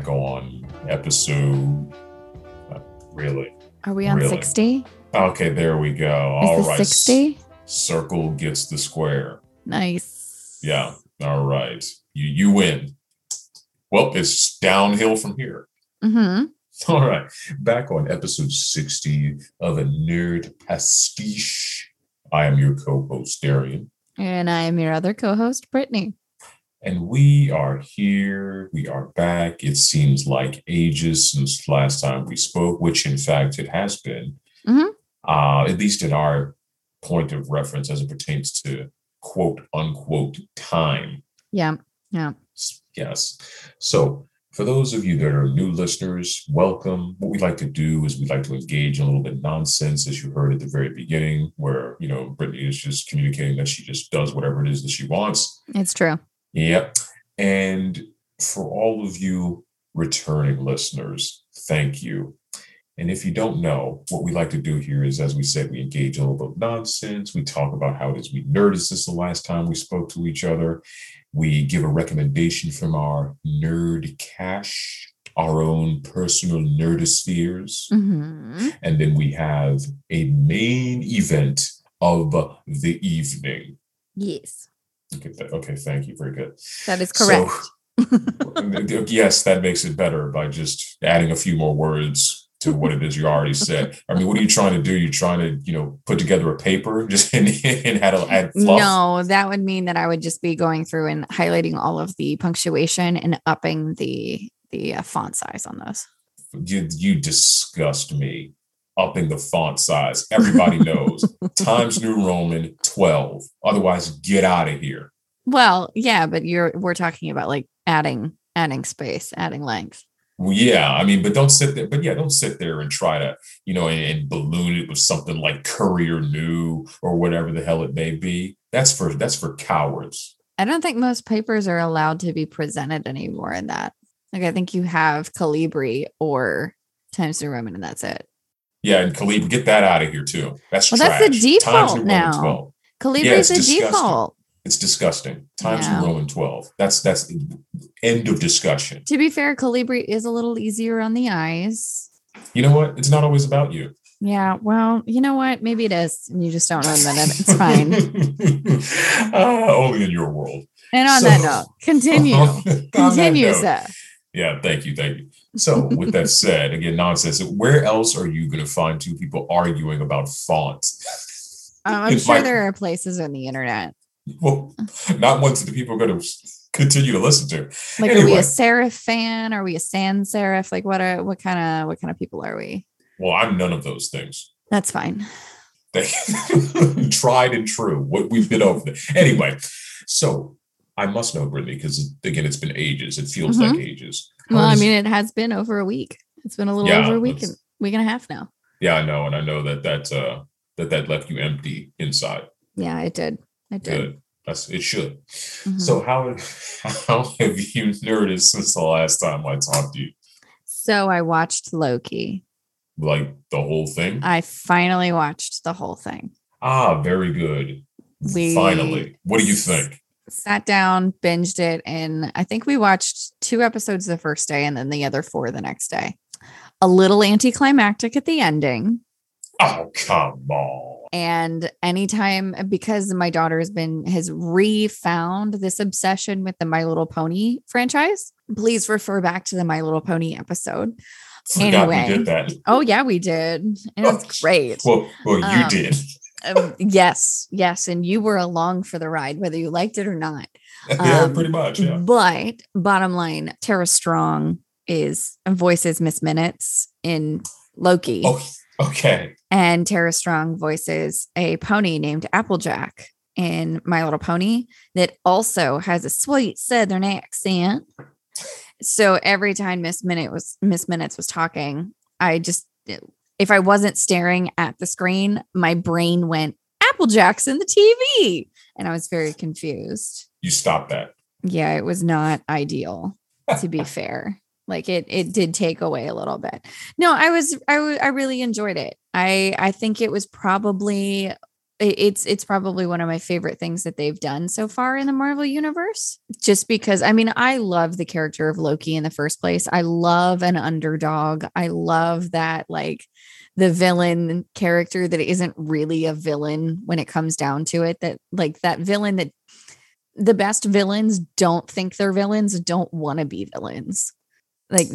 back on episode. uh, really? Are we on Really? 60? Okay, there we go. Is All right. 60? Circle gets the square. Nice. Yeah. All right. You you win. Well, it's downhill from here. Mm-hmm. All right. Back on episode 60 of a nerd pastiche. I am your co-host, Darian. And I am your other co-host, Brittany. And we are here. We are back. It seems like ages since last time we spoke, which in fact it has been. Mhm. Uh, at least at our point of reference as it pertains to quote unquote time. Yeah. Yeah. Yes. So, for those of you that are new listeners, welcome. What we like to do is we like to engage in a little bit of nonsense, as you heard at the very beginning, where, you know, Brittany is just communicating that she just does whatever it is that she wants. It's true. Yep. And for all of you returning listeners, thank you. And if you don't know, what we like to do here is, as we said, we engage a little bit of nonsense. We talk about how it is we nerded since the last time we spoke to each other. We give a recommendation from our nerd cache, our own personal nerdospheres. Mm-hmm. And then we have a main event of the evening. Yes. Okay, th- okay thank you. Very good. That is correct. So, yes, that makes it better by just adding a few more words to what it is you already said. I mean, what are you trying to do? You're trying to, you know, put together a paper just and, and add, add fluff? no, that would mean that I would just be going through and highlighting all of the punctuation and upping the the uh, font size on those. You, you disgust me. Upping the font size. Everybody knows. Times New Roman 12. Otherwise, get out of here. Well, yeah, but you're we're talking about like adding adding space, adding length. Well, yeah, I mean, but don't sit there. But yeah, don't sit there and try to, you know, and, and balloon it with something like Courier New or whatever the hell it may be. That's for that's for cowards. I don't think most papers are allowed to be presented anymore in that. Like I think you have Calibri or Times New Roman and that's it. Yeah, and Khalib, get that out of here too. That's Well, trash. that's the default Roman now. 12. Calibri Yeah, is the default. It's disgusting. Times Yeah. New Roman 12. That's that's end of discussion. To be fair, Calibri is a little easier on the eyes. You know what? It's not always about you. Yeah, well, you know what? Maybe it is. And you just don't know that it- it's fine. Ah, only in your world. And on So- that note, continue. That continue, note, sir. Yeah, thank you, thank you. So, with that said, again, nonsense. Where else are you going to find two people arguing about font? Um, I'm sure might- there are places on the internet. Well, not ones that people are going to continue to listen to. Like, are we a serif fan? Are we a sans serif? Like, what are what kind of what kind of people are we? Well, I'm none of those things. That's fine. Tried and true. What we've been over. There. Anyway, so I must know Brittany because again, it's been ages. It feels Mhm. like ages. Well, I mean, it has been over a week. It's been a little Yeah, over a week and week and a half now. yeah, I know, and I know that that uh, that that left you empty inside. Yeah, it did. It did. Good. That's it. Should. Mhm. So how how have you nerded since the last time I talked to you? So I watched Loki. Like the whole thing? I finally watched the whole thing. ah, very good. We Finally, what do you think? Sat down, binged it, and I think we watched two episodes the first day and then the other four the next day. A little anticlimactic at the ending. Oh come on! And anytime because my daughter has been has refound this obsession with the My Little Pony franchise, please refer back to the My Little Pony episode. Forgot we Anyway. did that. Oh yeah, we did. And Oh, it's great. Well, well, you Um, did. Um, yes, yes, and you were along for the ride, whether you liked it or not. yeah, um, pretty much. Yeah. But bottom line, Tara Strong is voices Miss Minutes in Loki, Oh, okay. and Tara Strong voices a pony named Applejack in My Little Pony that also has a sweet Southern accent. So every time Miss Minute was Miss Minutes was talking, I just if I wasn't staring at the screen, my brain went Applejack's in the TV, and I was very confused. You stopped that. Yeah, it was not ideal to be fair. Like it it did take away a little bit. No, I was I I really enjoyed it. I I think it was probably it's it's probably one of my favorite things that they've done so far in the Marvel universe just because I mean I love the character of Loki in the first place. I love an underdog. I love that like the villain character that isn't really a villain when it comes down to it that like that villain that the best villains don't think they're villains, don't want to be villains. Like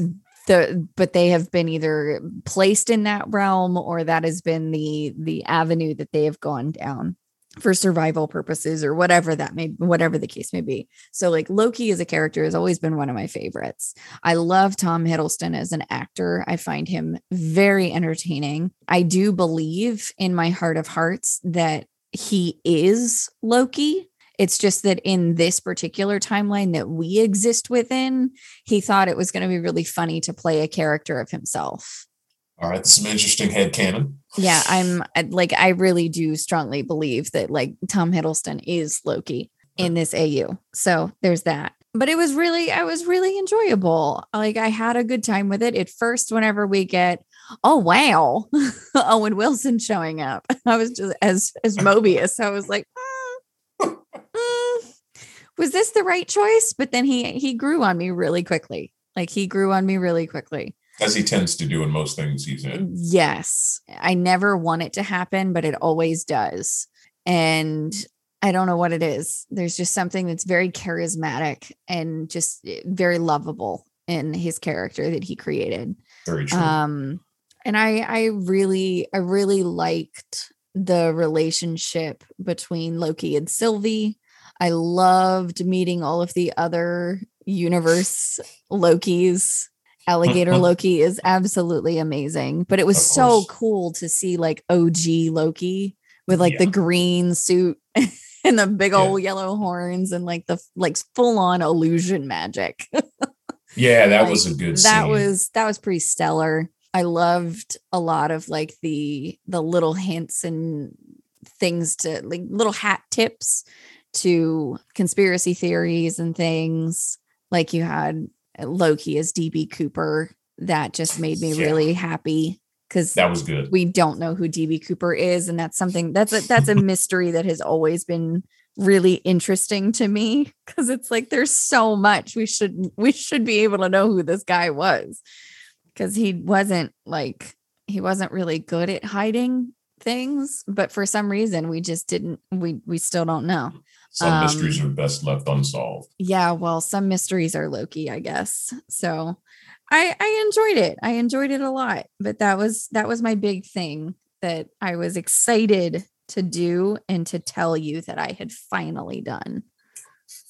the but they have been either placed in that realm or that has been the the avenue that they have gone down for survival purposes or whatever that may whatever the case may be. So like Loki as a character has always been one of my favorites. I love Tom Hiddleston as an actor. I find him very entertaining. I do believe in my heart of hearts that he is Loki it's just that in this particular timeline that we exist within, he thought it was going to be really funny to play a character of himself. All right, some interesting head canon. Yeah, I'm uh, like I really do strongly believe that like Tom Hiddleston is Loki in this AU. So there's that. But it was really I was really enjoyable. Like I had a good time with it. At first whenever we get oh wow, Owen Wilson showing up. I was just as as Mobius. I was like, mm, mm, was this the right choice? But then he he grew on me really quickly. Like he grew on me really quickly. As he tends to do in most things he's in. Yes. I never want it to happen, but it always does. And I don't know what it is. There's just something that's very charismatic and just eh, very lovable in his character that he created. Very true. Um and I I really I really liked the relationship between Loki and Sylvie. I loved meeting all of the other universe Lokis. Alligator mm-hmm. Loki is absolutely amazing, but it was so cool to see like OG Loki with like yeah. the green suit and the big old yeah. yellow horns and like the like full on illusion magic. yeah, that like, was a good That scene. was that was pretty stellar. I loved a lot of like the the little hints and things to like little hat tips to conspiracy theories and things. Like you had Loki as DB Cooper. That just made me yeah. really happy because that was good. We don't know who DB Cooper is, and that's something that's a that's a mystery that has always been really interesting to me because it's like there's so much we should we should be able to know who this guy was because he wasn't like he wasn't really good at hiding things but for some reason we just didn't we we still don't know some um, mysteries are best left unsolved. Yeah well some mysteries are loki i guess. So i i enjoyed it. I enjoyed it a lot but that was that was my big thing that i was excited to do and to tell you that i had finally done.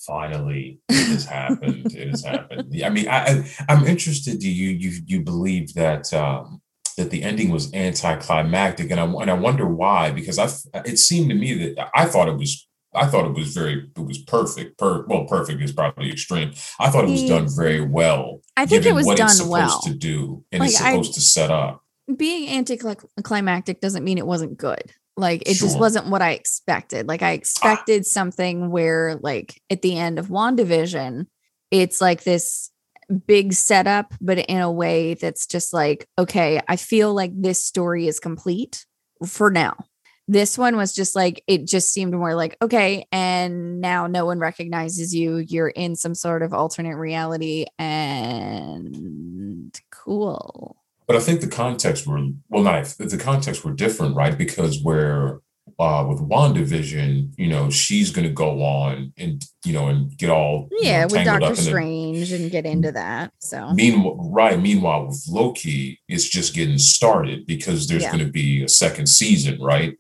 Finally it has happened. It has happened. Yeah, i mean i, I am interested. Do you you you believe that um that the ending was anticlimactic? And i and i wonder why because i it seemed to me that i thought it was I thought it was very, it was perfect. Per, well, perfect is probably extreme. I thought it was done very well. I think it was what done it's supposed well to do, and like it's supposed I, to set up. Being anticlimactic doesn't mean it wasn't good. Like it sure. just wasn't what I expected. Like I expected ah. something where like at the end of WandaVision, it's like this big setup, but in a way that's just like, okay, I feel like this story is complete for now. This one was just like, it just seemed more like, okay, and now no one recognizes you. You're in some sort of alternate reality and cool. But I think the context were well, not the context were different, right? Because where uh, with WandaVision, you know, she's going to go on and you know and get all yeah know, with Doctor Strange and get into that. So meanwhile, right. Meanwhile, with Loki, it's just getting started because there's yeah. going to be a second season, right?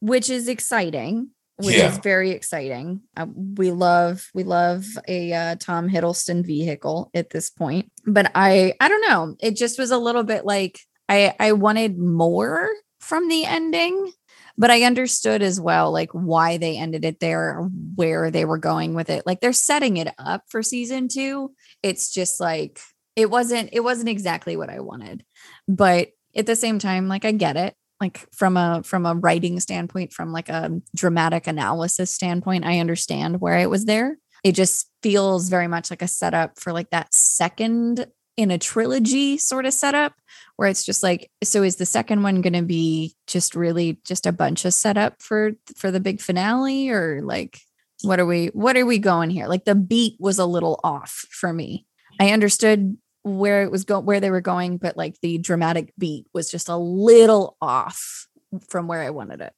Which is exciting which yeah. is very exciting. Uh, we love we love a uh, Tom Hiddleston vehicle at this point, but I I don't know. It just was a little bit like I I wanted more from the ending, but I understood as well like why they ended it there, where they were going with it. Like they're setting it up for season two. It's just like it wasn't it wasn't exactly what I wanted, but at the same time, like I get it like from a from a writing standpoint from like a dramatic analysis standpoint i understand where it was there it just feels very much like a setup for like that second in a trilogy sort of setup where it's just like, so is the second one going to be just really just a bunch of setup for for the big finale, or like what are we what are we going here? Like the beat was a little off for me. I understood where it was going where they were going, but like the dramatic beat was just a little off from where I wanted it.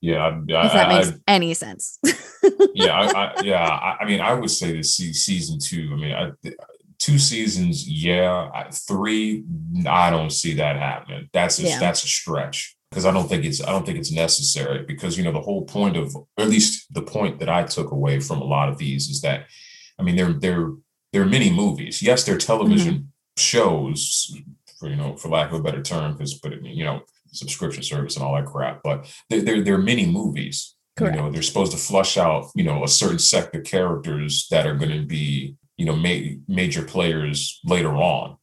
Yeah, I, If that I- makes any sense. yeah, I, I, yeah. I, I mean, I would say this season two. I mean, I, two seasons, yeah. Three, I don't see that happening. That's a, Yeah. that's a stretch because I don't think it's I don't think it's necessary because you know the whole point of, or at least the point that I took away from a lot of these is that, I mean, they're they're they're mini movies. Yes, they're television shows, for you know, for lack of a better term, because but I mean, you know, subscription service and all that crap. But they're they're, they're mini movies. You know, they're supposed to flush out, you know, a certain set of characters that are going to be, you know, ma- major players later on.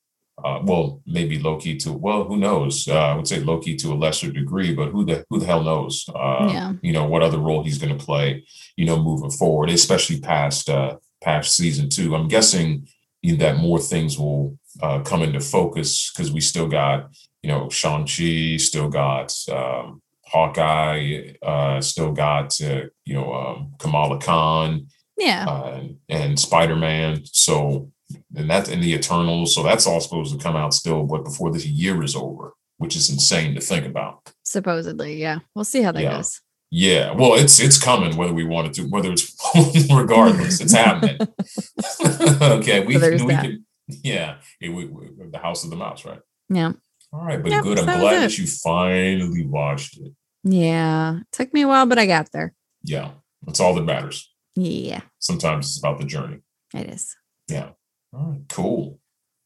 Uh, well, maybe Loki to well, who knows? Uh, I would say Loki to a lesser degree, but who the who the hell knows? Uh, Yeah. You know what other role he's going to play, you know, moving forward, especially past uh, past season two. I'm guessing that more things will uh, come into focus because we still got, you know, Shang Chi, still got um, Hawkeye, uh, still got uh, you know um, Kamala Khan yeah. uh, and Spider Man. So and that's in the Eternals. So that's all supposed to come out still, but before this year is over, which is insane to think about. Supposedly. Yeah. We'll see how that Yeah. goes. Yeah, well, it's it's coming whether we want it to, whether it's regardless, it's happening. okay, we, So we that. can, yeah, it, we, we- the House of the Mouse, right? Yeah. All right, but Yep, good. I'm that glad it. that you finally watched it. Yeah. it Took me a while, but I got there. Yeah, that's all that matters. Yeah, Sometimes it's about the journey. it is. All right, cool.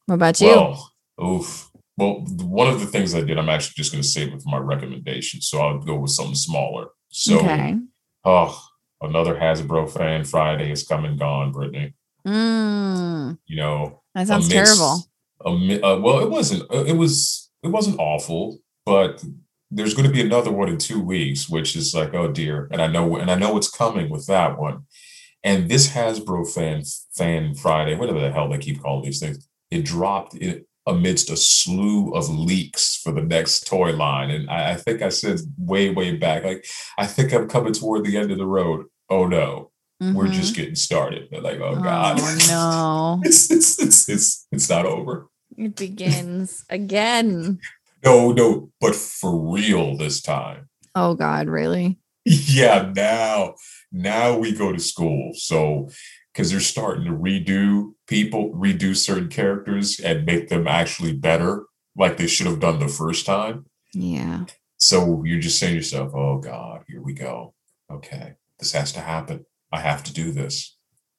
What about you? Well, oof. Well, one of the things I did, I'm actually just going to save it for my recommendation. So I'll go with something smaller. So, okay. oh, another Hasbro fan Friday is come and gone, Brittany. Mm, You know, that sounds amidst- terrible. ami- uh, well, it wasn't. uh, It was. It wasn't awful, but there's going to be another one in two weeks, which is like, oh dear. And I know, and I know it's coming with that one. And this Hasbro fan fan Friday, whatever the hell they keep calling these things, it dropped it amidst a slew of leaks for the next toy line. And I, I think I said way, way back, like I think I'm coming toward the end of the road. Oh no, we're Mhm. just getting started. They're like, oh god, Oh, no. it's, it's it's it's it's not over. It begins again. No, no, but for real this time. Oh, God, really? Yeah, now, now we go to school. So, because they're starting to redo people, redo certain characters and make them actually better, like they should have done the first time. Yeah. So you're just saying to yourself, oh God, here we go. Okay, this has to happen. I have to do this.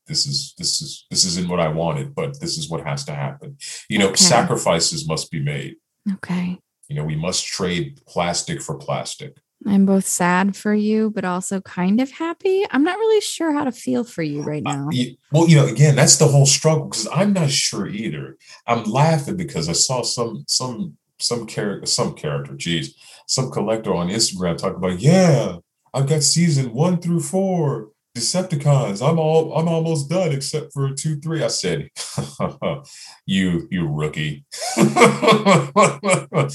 This is this is this isn't what I wanted, but this is what has to happen. You know, Okay. sacrifices must be made. Okay. You know, we must trade plastic for plastic. I'm both sad for you, but also kind of happy. I'm not really sure how to feel for you right now. Well, you know, again, that's the whole struggle because I'm not sure either. I'm laughing because I saw some some some character, some character, geez, some collector on Instagram talk about, yeah, I've got season one through four, Decepticons. I'm all I'm almost done except for two, three. I said, you you rookie.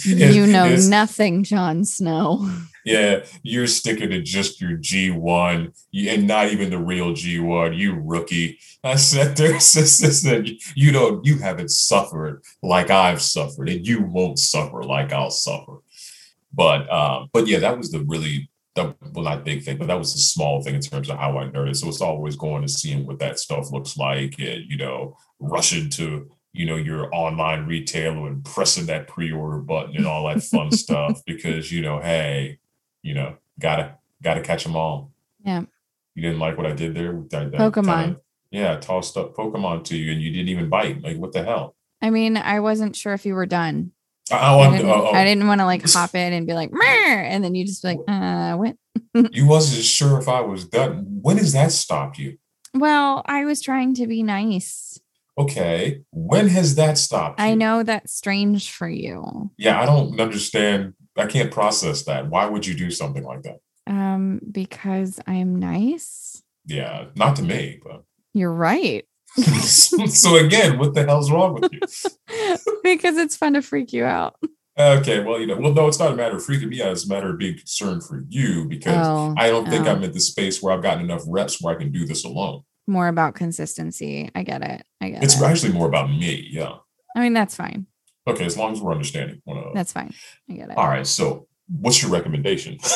you know nothing, Jon Snow. yeah, you're sticking to just your G1 and not even the real G1, you rookie. I said there, said, you don't, you haven't suffered like I've suffered, and you won't suffer like I'll suffer. But um, but yeah, that was the really that well not big thing, but that was a small thing in terms of how I nerded. So it's always going to seeing what that stuff looks like, and you know, rushing to you know your online retailer and pressing that pre-order button and all that fun stuff because you know, hey, you know, gotta gotta catch them all. Yeah. You didn't like what I did there? I- I Pokemon. kinda- yeah, tossed up Pokemon to you and you didn't even bite. Like, what the hell? I mean, I wasn't sure if you were done. Oh, I I'm, didn't, oh, oh, I didn't want to like hop in and be like, and then you just be like, uh, you wasn't sure if I was done. When has that stopped you? Well, I was trying to be nice. Okay. When has that stopped I know that's strange for you. Yeah, I don't understand. I can't process that. Why would you do something like that? Um, because I'm nice. Yeah, not to me, but You're right. so again, what the hell's wrong with you? because it's fun to freak you out. Okay, well, you know, well, no, it's not a matter of freaking me out. It's a matter of being concerned for you because Oh, I don't think oh. I'm at the space where I've gotten enough reps where I can do this alone. more about consistency. I get it. I get It's it. It's actually more about me. Yeah. I mean, that's fine. Okay, as long as we're understanding. one another. That's fine. I get it. All right. So, what's your recommendation?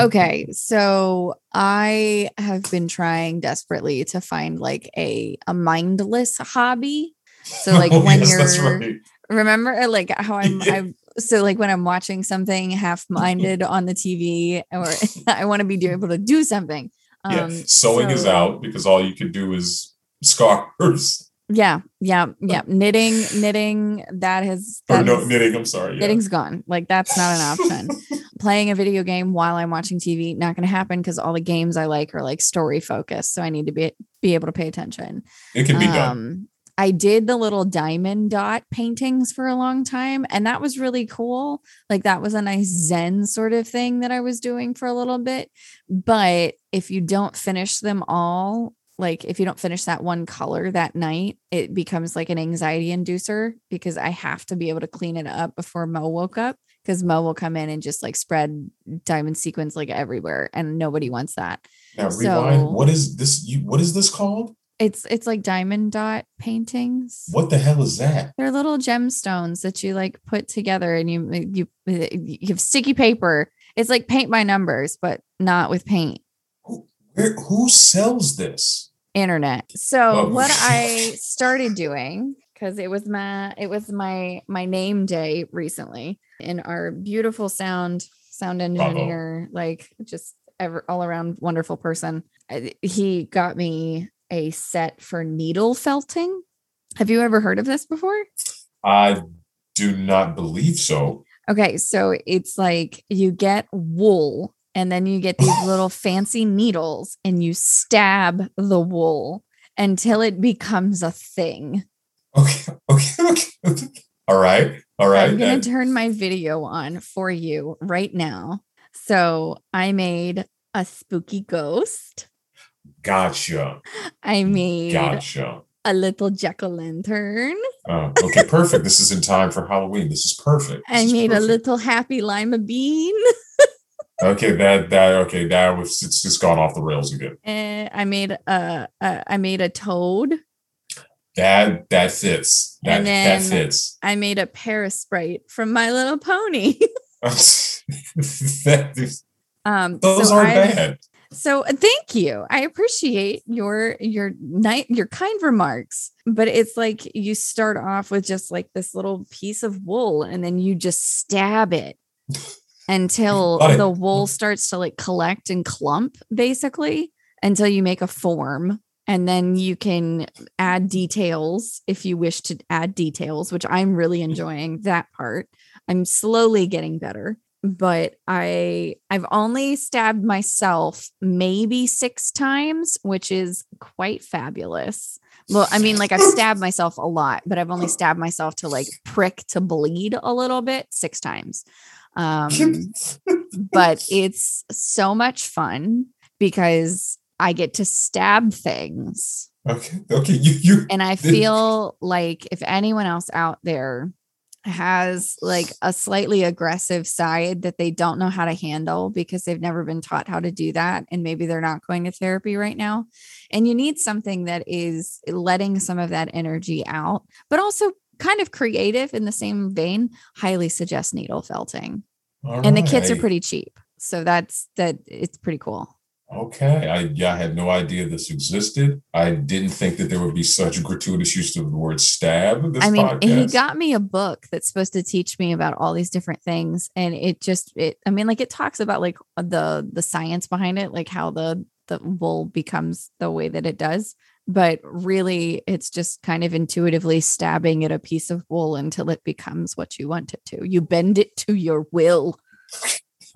Okay, so I have been trying desperately to find like a a mindless hobby. So like Oh, when yes, you're right. Remember uh, like how I'm I'm so like when I'm watching something half-minded on the TV or I want to be able to do something. yeah, sewing is Um, out because all you can do is scarves Yeah, yeah, yeah. Knitting, knitting that has or that no is- knitting. I'm sorry. Yeah. knitting's gone. Like that's not an option. Playing a video game while I'm watching TV, not going to happen because all the games I like are like story focused. So I need to be be able to pay attention. It can be done. I did the little diamond dot paintings for a long time, and that was really cool. Like that was a nice Zen sort of thing that I was doing for a little bit. But if you don't finish them all, like if you don't finish that one color that night, it becomes like an anxiety inducer because I have to be able to clean it up before Mo woke up because Mo will come in and just like spread diamond sequins like everywhere, and nobody wants that. Now rewind. so- what is this? You what is this called? It's it's like diamond dot paintings. What the hell is that? They're little gemstones that you like put together and you you you have sticky paper. It's like paint by numbers, but not with paint. Where, who sells this? Internet. So Oh. what I started doing because it was my it was my my name day recently, and our beautiful sound sound engineer, like just ever all around wonderful person, he got me a set for needle felting. Have you ever heard of this before? I do not believe so. Okay, so it's like you get wool and then you get these little fancy needles and you stab the wool until it becomes a thing. Okay, okay, okay. All right, all right. I'm going to turn my video on for you right now. So I made a spooky ghost. Gotcha, I made gotcha. a little jack o' lantern. Uh, okay, perfect. This is in time for Halloween. This is perfect. This I is made a little happy lima bean. Okay, that that okay. That was it's just gone off the rails again. And I made a, a I made a toad. That that fits. That And that then- fits. I made a Parasprite from My Little Pony. That um, those so aren't I've- bad. So uh, thank you. I appreciate your your night your kind remarks. But it's like you start off with just like this little piece of wool, and then you just stab it until the wool starts to like collect and clump, basically, until you make a form. And then you can add details if you wish to add details, which I'm really enjoying that part. I'm slowly getting better but I I've only stabbed myself maybe 6 times, which is quite fabulous. Well, I mean like I've stabbed myself a lot, but I've only stabbed myself to like prick to bleed a little bit 6 times. Um but it's so much fun because I get to stab things. okay, okay. You you And I feel like if anyone else out there has like a slightly aggressive side that they don't know how to handle because they've never been taught how to do that, and maybe they're not going to therapy right now, and you need something that is letting some of that energy out, but also kind of creative in the same vein, highly suggest needle felting. all And the kits are pretty cheap. So that's that it's pretty cool. Okay, I yeah, I had no idea this existed. I didn't think that there would be such gratuitous use of the word stab. This I mean, he got me a book that's supposed to teach me about all these different things, and it just it. I mean, like it talks about like the the science behind it, like how the the wool becomes the way that it does. But really, it's just kind of intuitively stabbing at a piece of wool until it becomes what you want it to. You bend it to your will.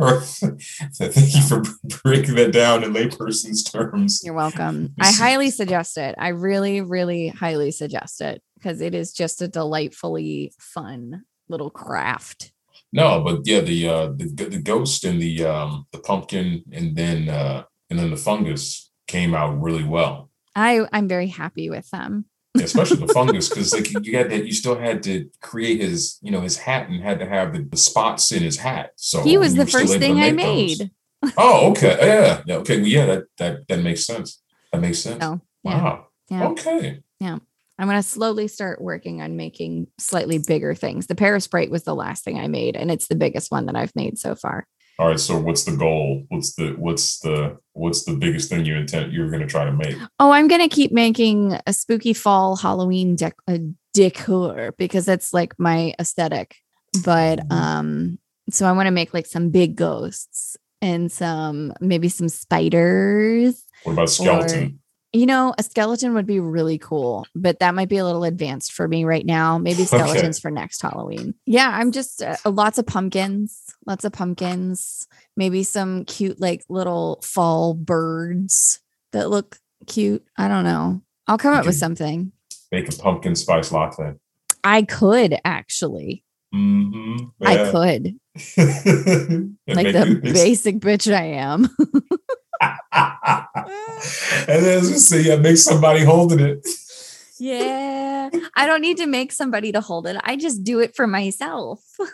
Thank you for breaking that down in layperson's terms. You're welcome. I highly suggest it. I really, really highly suggest it because it is just a delightfully fun little craft. No, but yeah, the uh the, the ghost and the um the pumpkin and then uh and then the fungus came out really well. I I'm very happy with them. Especially the fungus, because like you had that, you still had to create his, you know, his hat and had to have the, the spots in his hat. So he was the first thing I make those. made. Oh, okay, yeah, yeah, okay, well, yeah, that that that makes sense. That makes sense. So yeah, Wow. yeah. Okay. Yeah. I'm gonna slowly start working on making slightly bigger things. The Parasprite was the last thing I made, and it's the biggest one that I've made so far. All right. So what's the goal? What's the what's the what's the biggest thing you intend you're going to try to make? Oh, I'm gonna keep making a spooky fall Halloween dec- uh, decor because that's like my aesthetic. But Mhm. um, so I want to make like some big ghosts and some maybe some spiders. What about skeleton? You know, a skeleton would be really cool, but that might be a little advanced for me right now. Maybe skeletons for next Halloween. Yeah, I'm just uh, lots of pumpkins, lots of pumpkins, maybe some cute, like little fall birds that look cute. I don't know. I'll come up with something. Make a pumpkin spice latte. I could actually. Mm-hmm. I could. Like the basic bitch I am. and then as we say, yeah, make somebody holding it. yeah. I don't need to make somebody to hold it. I just do it for myself.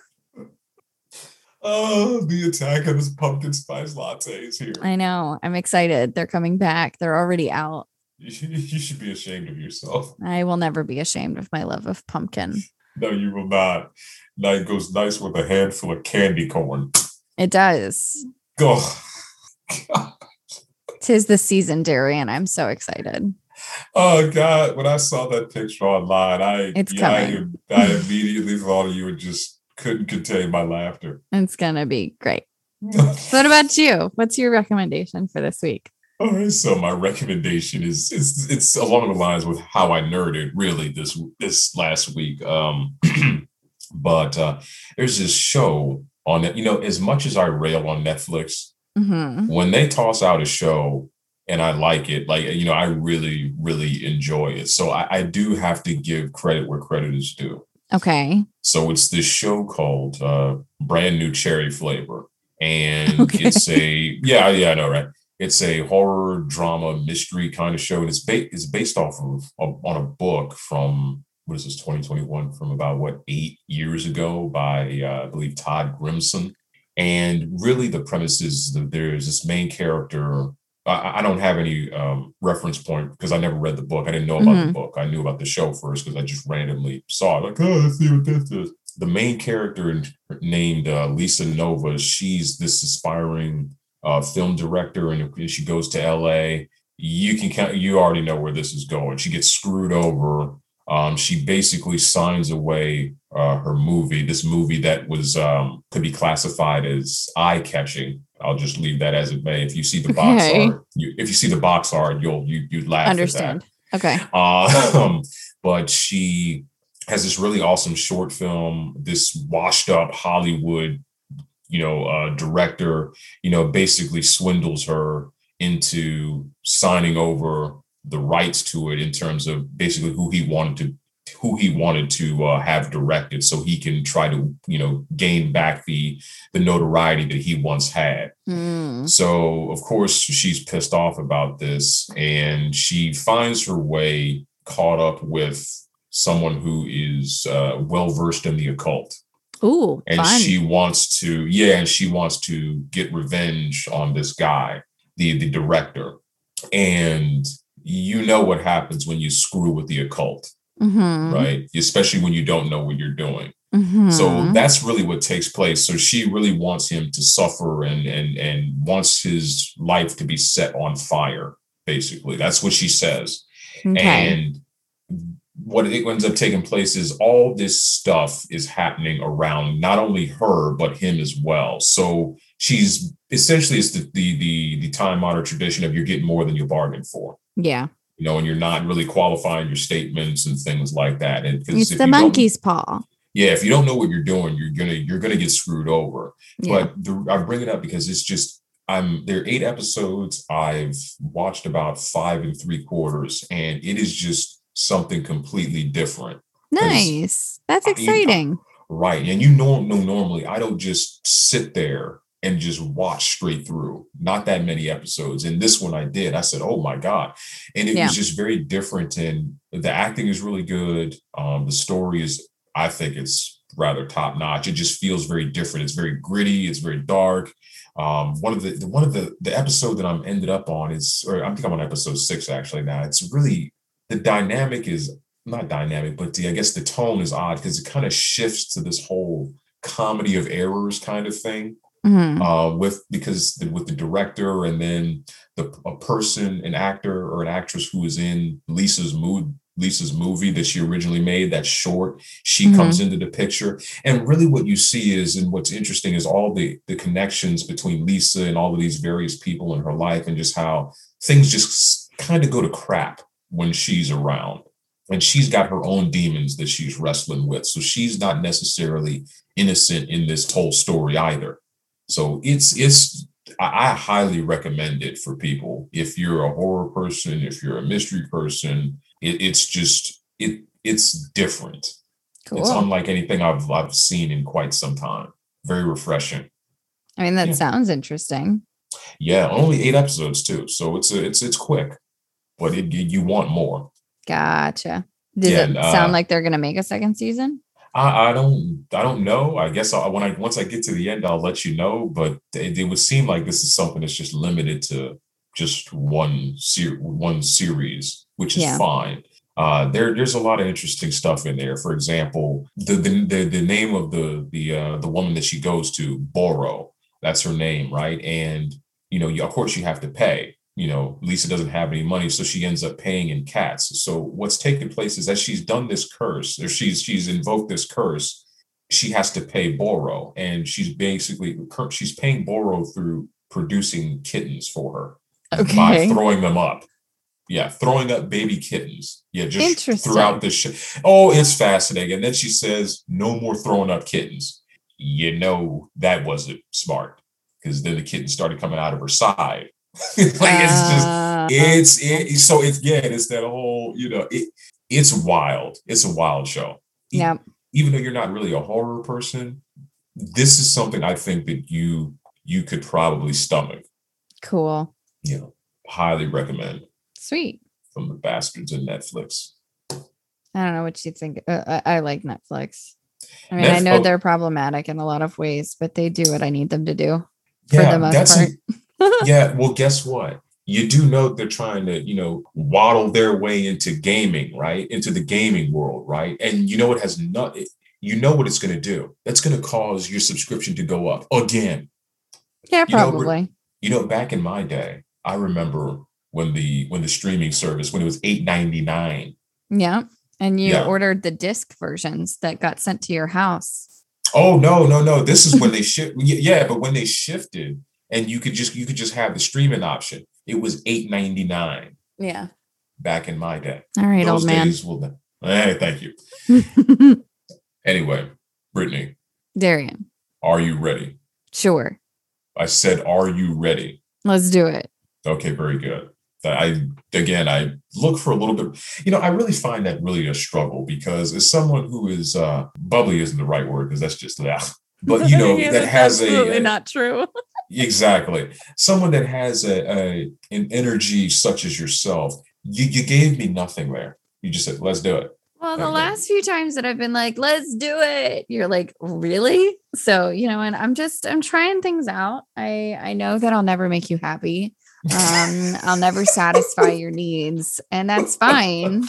Oh, the attack of his pumpkin spice lattes here. I know. I'm excited. They're coming back. They're already out. You should, you should be ashamed of yourself. I will never be ashamed of my love of pumpkin. No, you will not. Now it goes nice with a handful of candy corn. It does. Oh, Tis the season, Darian. I'm so excited. oh God! When I saw that picture online, I It's yeah, I, coming. I immediately thought of you and just couldn't contain my laughter. It's going to be great. So what about you? What's your recommendation for this week? All right, so my recommendation is it's it's along the lines with how I nerded really this this last week. Um, but uh, there's this show on it. You know, as much as I rail on Netflix, hmm when they toss out a show and I like it, like you know, I really really enjoy it. So I, I do have to give credit where credit is due. Okay. So it's this show called uh, Brand New Cherry Flavor, and Okay. it's a yeah yeah I know right. It's a horror drama mystery kind of show, and it's ba- it's based off of, of on a book from what is this 2021 from about what eight years ago by uh, I believe Todd Grimson. And really, the premise is that there's this main character. I, I don't have any um, reference point because I never read the book. I didn't know about the book. I knew about the show first because I just randomly saw it. Like, oh, let's see what this is. The main character named uh, Lisa Nova. She's this aspiring uh, film director, and she goes to L.A. You can count. You already know where this is going. She gets screwed over. Um, she basically signs away uh, her movie. This movie that was um, could be classified as eye catching. I'll just leave that as it may. If you see the box Okay. art, you, if you see the box art, you'll you you laugh. Understand. Okay. Um, but she has this really awesome short film. This washed up Hollywood, you know, uh, director, you know, basically swindles her into signing over the rights to it in terms of basically who he wanted to who he wanted to uh, have directed so he can try to you know gain back the the notoriety that he once had Mm. so of course she's pissed off about this and she finds her way caught up with someone who is uh, well versed in the occult Ooh, and fun. she wants to yeah and she wants to get revenge on this guy the the director and you know what happens when you screw with the occult Mhm. right especially when you don't know what you're doing Mhm. so that's really what takes place so she really wants him to suffer and and and wants his life to be set on fire basically that's what she says okay. and what it ends up taking place is all this stuff is happening around not only her but him as well. So she's essentially it's the the the, the time honored tradition of you're getting more than you bargained for. Yeah. You know, and you're not really qualifying your statements and things like that. And It's the monkey's paw. yeah, if you don't know what you're doing, you're gonna you're gonna get screwed over. Yeah. But the, I bring it up because it's just I'm there are eight episodes. I've watched about five and three quarters, and it is just something completely different. nice. That's I- exciting. Right. And you know, no, normally I don't just sit there and just watch straight through. Not that many episodes. And this one I did. I said, "Oh my god!" And it Yeah. was just very different. And the acting is really good. Um, the story is, I think, it's rather top notch. It just feels very different. It's very gritty. It's very dark. Um, one of the, the one of the the episode that I'm ended up on is, or I think I'm on episode six actually now. It's really the dynamic is not dynamic, but the I guess the tone is odd because it kind of shifts to this whole comedy of errors kind of thing Mhm. uh, with because the, with the director and then the a person, an actor or an actress who is in Lisa's mood. Lisa's movie that she originally made, that short, she Mhm. comes into the picture. And really what you see is, and what's interesting is all the the connections between Lisa and all of these various people in her life and just how things just kind of go to crap when she's around. And she's got her own demons that she's wrestling with. So she's not necessarily innocent in this whole story either. So it's it's I, I highly recommend it for people. If you're a horror person, if you're a mystery person, it, it's just it it's different. Cool. It's unlike anything I've I've seen in quite some time. Very refreshing. I mean, that Yeah. sounds interesting. Yeah, only eight episodes too, so it's a, it's it's quick, but it, you want more. Gotcha. Does Yeah, it and, uh, sound like they're going to make a second season? I, I don't I don't know. I guess I, when I once I get to the end, I'll let you know. But it, it would seem like this is something that's just limited to just one ser- one series, which is Yeah. fine. Uh, there there's a lot of interesting stuff in there. For example, the the the, the name of the the uh, the woman that she goes to, Boro, that's her name, right? And you know, you, of course, you have to pay. You know, Lisa doesn't have any money, so she ends up paying in cats. So what's taken place is that she's done this curse, or she's she's invoked this curse. She has to pay Boro, and she's basically she's paying Boro through producing kittens for her by throwing them up. Yeah, throwing up baby kittens. Yeah, just Interesting. throughout the show. Oh, it's fascinating. And then she says, "No more throwing up kittens." You know that wasn't smart because then the kittens started coming out of her side. like it's just Uh, it's it, so it's yeah, it's that whole you know it it's wild. It's a wild show. Yeah. Even though you're not really a horror person, this is something I think that you you could probably stomach. Cool. You know, highly recommend Sweet. from the bastards in Netflix. I don't know what you think. Uh, I, I like Netflix. I mean, I know oh. they're problematic in a lot of ways, but they do what I need them to do for the most that's part. a- yeah. Well, guess what? You do know they're trying to, you know, waddle their way into gaming, right? Into the gaming world, right? And you know it has not. You know what it's going to do. That's going to cause your subscription to go up again. yeah, you know, probably. You know, back in my day, I remember when the when the streaming service when it was eight ninety nine. yeah. And you Yeah. ordered the disc versions that got sent to your house. Oh no, no, no! This is when they shift. Yeah, but when they shifted, and you could just you could just have the streaming option. It was eight ninety nine Yeah. back in my day. All right, Those old man. will. Hey, thank you. Anyway, Brittany, Darian. are you ready? Sure. I said, are you ready? Let's do it. Okay, very good. I again, I look for a little bit. You know, I really find that really a struggle because as someone who is uh bubbly isn't the right word because that's just that. But you know, Yeah, that has absolutely a, a not true. Exactly someone that has a, a an energy such as yourself. You you gave me nothing there. You just said, let's do it. Well, the Okay. last few times that I've been like, let's do it, you're like, really? So, you know, and I'm just I'm trying things out. I I know that I'll never make you happy. Um, I'll never satisfy your needs, and that's fine.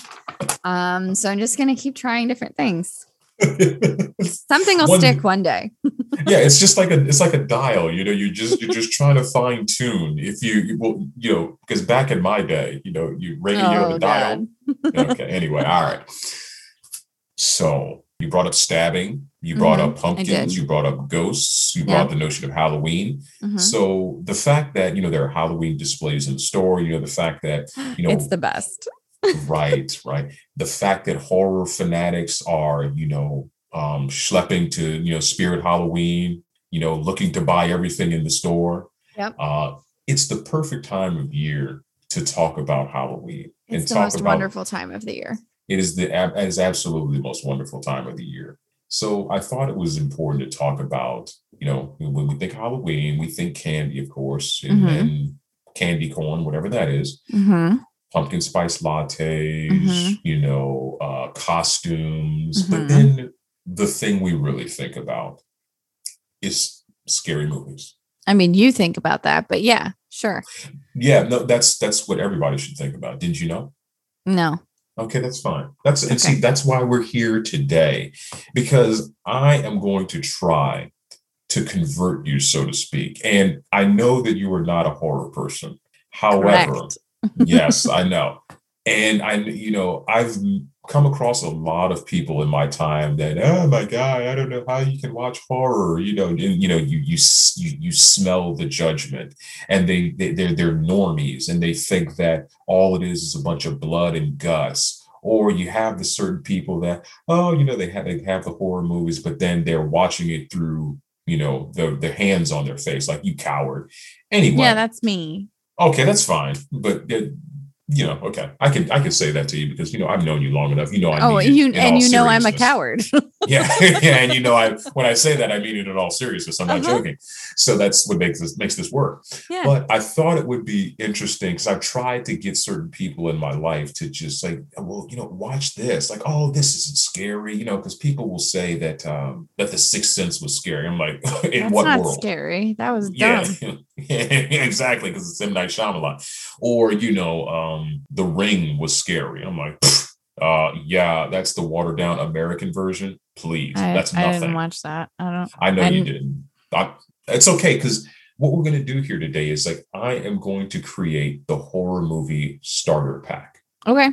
Um, so I'm just gonna keep trying different things. Something will One- stick one day. yeah, it's just like a it's like a dial. You know, you just you're just trying to fine tune. If you you- well, you know, because back in my day, you know, you radio Oh, the dial. Okay. Anyway, all right. So you brought up stabbing. You brought Mhm, up pumpkins. You brought up ghosts. You Yeah. brought the notion of Halloween. Mhm. So the fact that you know there are Halloween displays in the store. You know the fact that you know it's the best. Right, right. The fact that horror fanatics are you know um, schlepping to you know Spirit Halloween. You know, looking to buy everything in the store. Yep. Uh, it's the perfect time of year to talk about Halloween It's the talk most about wonderful time of the year. it is the it is absolutely the most wonderful time of the year. So I thought it was important to talk about you know, when we think Halloween, we think candy, of course, and, Mhm. and candy corn, whatever that is, hmm pumpkin spice lattes, Mhm. you know, uh, costumes. Mhm. But then the thing we really think about is scary movies. I mean, you think about that, but yeah, sure. Yeah, no, that's that's what everybody should think about. Didn't you know? No. Okay, that's fine. That's and Okay. see, that's why we're here today, because I am going to try to convert you, so to speak. And I know that you are not a horror person. However, Correct. Yes, I know. And I, you know, I've come across a lot of people in my time that, oh my God, I don't know how you can watch horror. You know, and, you know, you you you, you smell the judgment, and they, they they're they're normies, and they think that all it is is a bunch of blood and guts. Or you have the certain people that, oh, you know, they have they have the horror movies, but then they're watching it through, you know, the the hands on their face, like you coward. Anyway, Yeah, that's me. Okay, that's fine. But uh, you know, okay, I can I can say that to you because you know I've known you long enough. You know, I oh, you and you know I'm a coward. Yeah, yeah, and you know I when I say that I mean it in all seriousness. I'm not Uh-huh. joking. So that's what makes this makes this work. yeah. But I thought it would be interesting because I've tried to get certain people in my life to just like, well, you know, watch this. Like, oh, this isn't scary, you know, because people will say that um that the Sixth Sense was scary. I'm like, in that's what not world? scary. That was Yeah, dumb. exactly, because it's M Night Shyamalan. Or you know, um, The Ring was scary. I'm like, "Pfft, uh, yeah, that's the watered down American version. Please, I, that's I nothing. didn't watch that. I don't. I know I you didn't- didn't. I, it's okay because what we're going to do here today is like I am going to create the horror movie starter pack. Okay.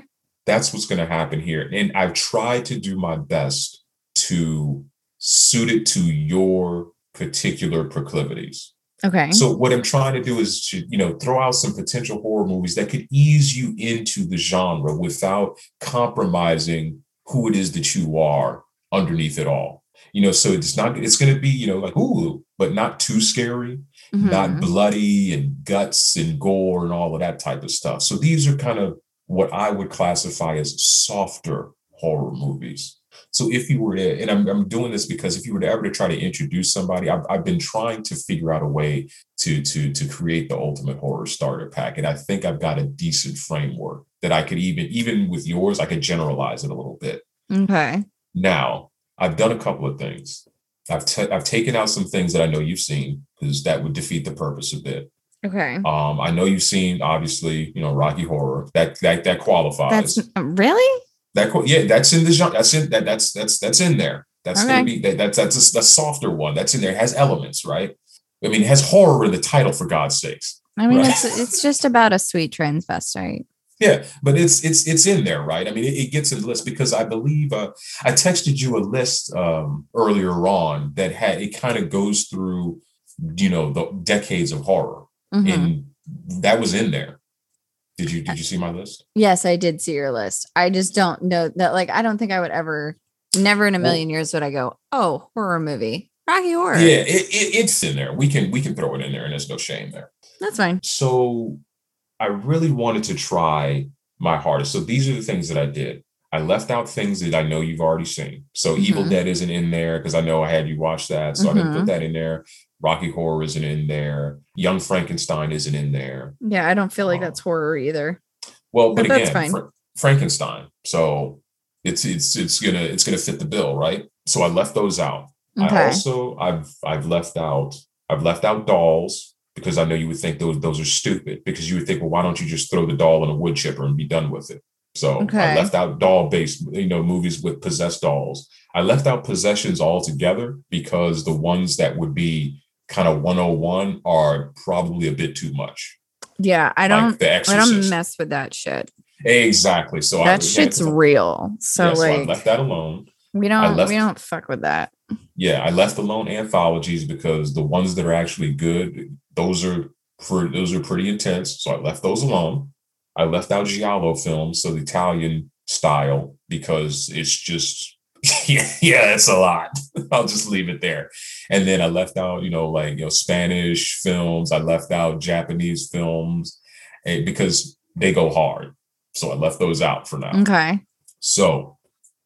That's what's going to happen here, and I've tried to do my best to suit it to your particular proclivities. Okay. So what I'm trying to do is to, you know, throw out some potential horror movies that could ease you into the genre without compromising who it is that you are underneath it all. You know, so it's not it's going to be, you know, like ooh, but not too scary, not Mhm. bloody and guts and gore and all of that type of stuff. So these are kind of what I would classify as softer horror movies. So if you were to, and I'm, I'm doing this because if you were to ever to try to introduce somebody, I've, I've been trying to figure out a way to to to create the ultimate horror starter pack, and I think I've got a decent framework that I could even even with yours, I could generalize it a little bit. Okay. Now I've done a couple of things. I've ta- I've taken out some things that I know you've seen because that would defeat the purpose a bit. Okay. Um, I know you've seen obviously, you know, Rocky Horror. That that that qualifies. That's really That yeah, that's in the genre. That's in that that's that's that's in there. That's gonna be that, that's that's a, the softer one. That's in there. It has elements, right? I mean, it has horror in the title for God's sakes. I mean, Right. it's it's just about a sweet transvestite. Yeah, but it's it's it's in there, right? I mean, it, it gets in the list because I believe uh, I texted you a list um, earlier on that had it kind of goes through, you know, the decades of horror, Mhm. and that was in there. Did you did you see my list? Yes, I did see your list. I just don't know that. Like, I don't think I would ever, never in a Well- million years would I go, oh, horror movie, Rocky Horror. Yeah, it, it, it's in there. We can we can throw it in there, and there's no shame there. that's fine. So I really wanted to try my hardest. So these are the things that I did. I left out things that I know you've already seen. So Evil Mhm. Dead isn't in there because I know I had you watch that. So I didn't put that in there. Rocky Horror isn't in there. Young Frankenstein isn't in there. Yeah, I don't feel like Oh. that's horror either. Well, but But again, fine. Fra- Frankenstein. So it's it's it's gonna it's gonna fit the bill, right? So I left those out. I also I've I've left out I've left out dolls because I know you would think those those are stupid because you would think, well, why don't you just throw the doll in a wood chipper and be done with it? So I Okay. left out doll based, you know, movies with possessed dolls. I left out possessions altogether because the ones that would be kind of 101 are probably a bit too much. yeah, I don't. the I don't mess with that shit. exactly. So I, that yeah, shit's I- real. So yeah, so I like, left that alone. we don't. left- we don't fuck with that. Yeah, I left alone anthologies because the ones that are actually good, those are for those are pretty intense. So I left those alone. I left out Giallo films, so the Italian style, because it's just yeah, yeah, it's a lot. I'll just leave it there. And then I left out, you know, like you know, Spanish films. I left out Japanese films eh, because they go hard. So I left those out for now. Okay. So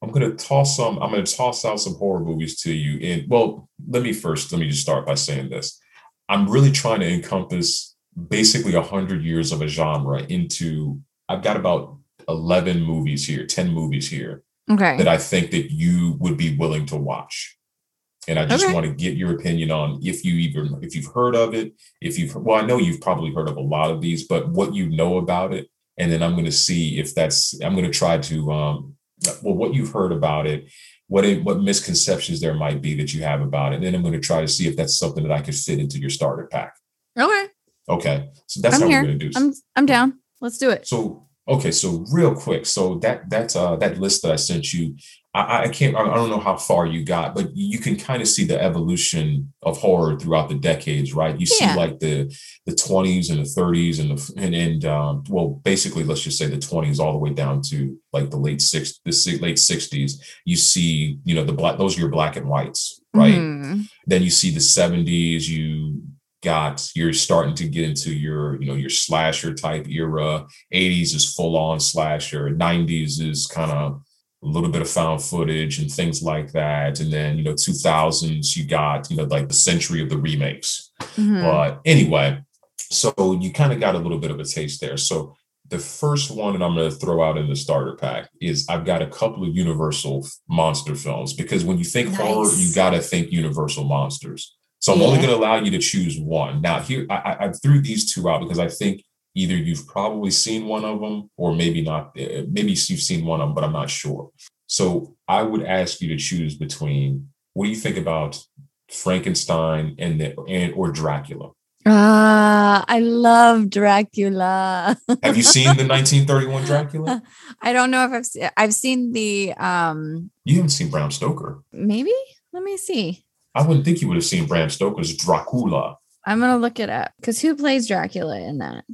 I'm gonna toss some. I'm gonna toss out some horror movies to you. And well, let me first let me just start by saying this. I'm really trying to encompass basically a hundred years of a genre into. I've got about eleven movies here, ten movies here Okay. that I think that you would be willing to watch. And I just Okay. want to get your opinion on if you even if you've heard of it, if you've well, I know you've probably heard of a lot of these, but what you know about it, and then I'm going to see if that's I'm going to try to um well what you've heard about it, what it, what misconceptions there might be that you have about it, and then I'm going to try to see if that's something that I could fit into your starter pack. okay. Okay, so that's I'm how here. we're going to do. I'm I'm down. Let's do it. So okay, so real quick, so that that's uh that list that I sent you, I, I can't I don't know how far you got, but you can kind of see the evolution of horror throughout the decades, right? You see like the the 20s and the 30s and the and and um, well, basically let's just say the 20s all the way down to like the late six the late 60s. You see, you know, the black those are your black and whites, right? Mhm. then you see the 70s you got you're starting to get into your you know your slasher type era 80s is full on slasher 90s is kind of a little bit of found footage and things like that and then you know 2000s you got you know like the century of the remakes Mhm. but anyway so you kind of got a little bit of a taste there so the first one that I'm going to throw out in the starter pack is I've got a couple of Universal monster films because when you think horror, you got to think Universal monsters. So I'm only going to allow you to choose one. Now, here I, I threw these two out because I think either you've probably seen one of them or maybe not. uh, Maybe you've seen one of them, but I'm not sure. So I would ask you to choose between what do you think about Frankenstein and the, and or Dracula? Ah, I love Dracula. Have you seen the 1931 Dracula? I don't know if I've se- I've seen the um You haven't seen Bram Stoker. maybe. Let me see. I wouldn't think you would have seen Bram Stoker's Dracula. I'm gonna look it up because who plays Dracula in that?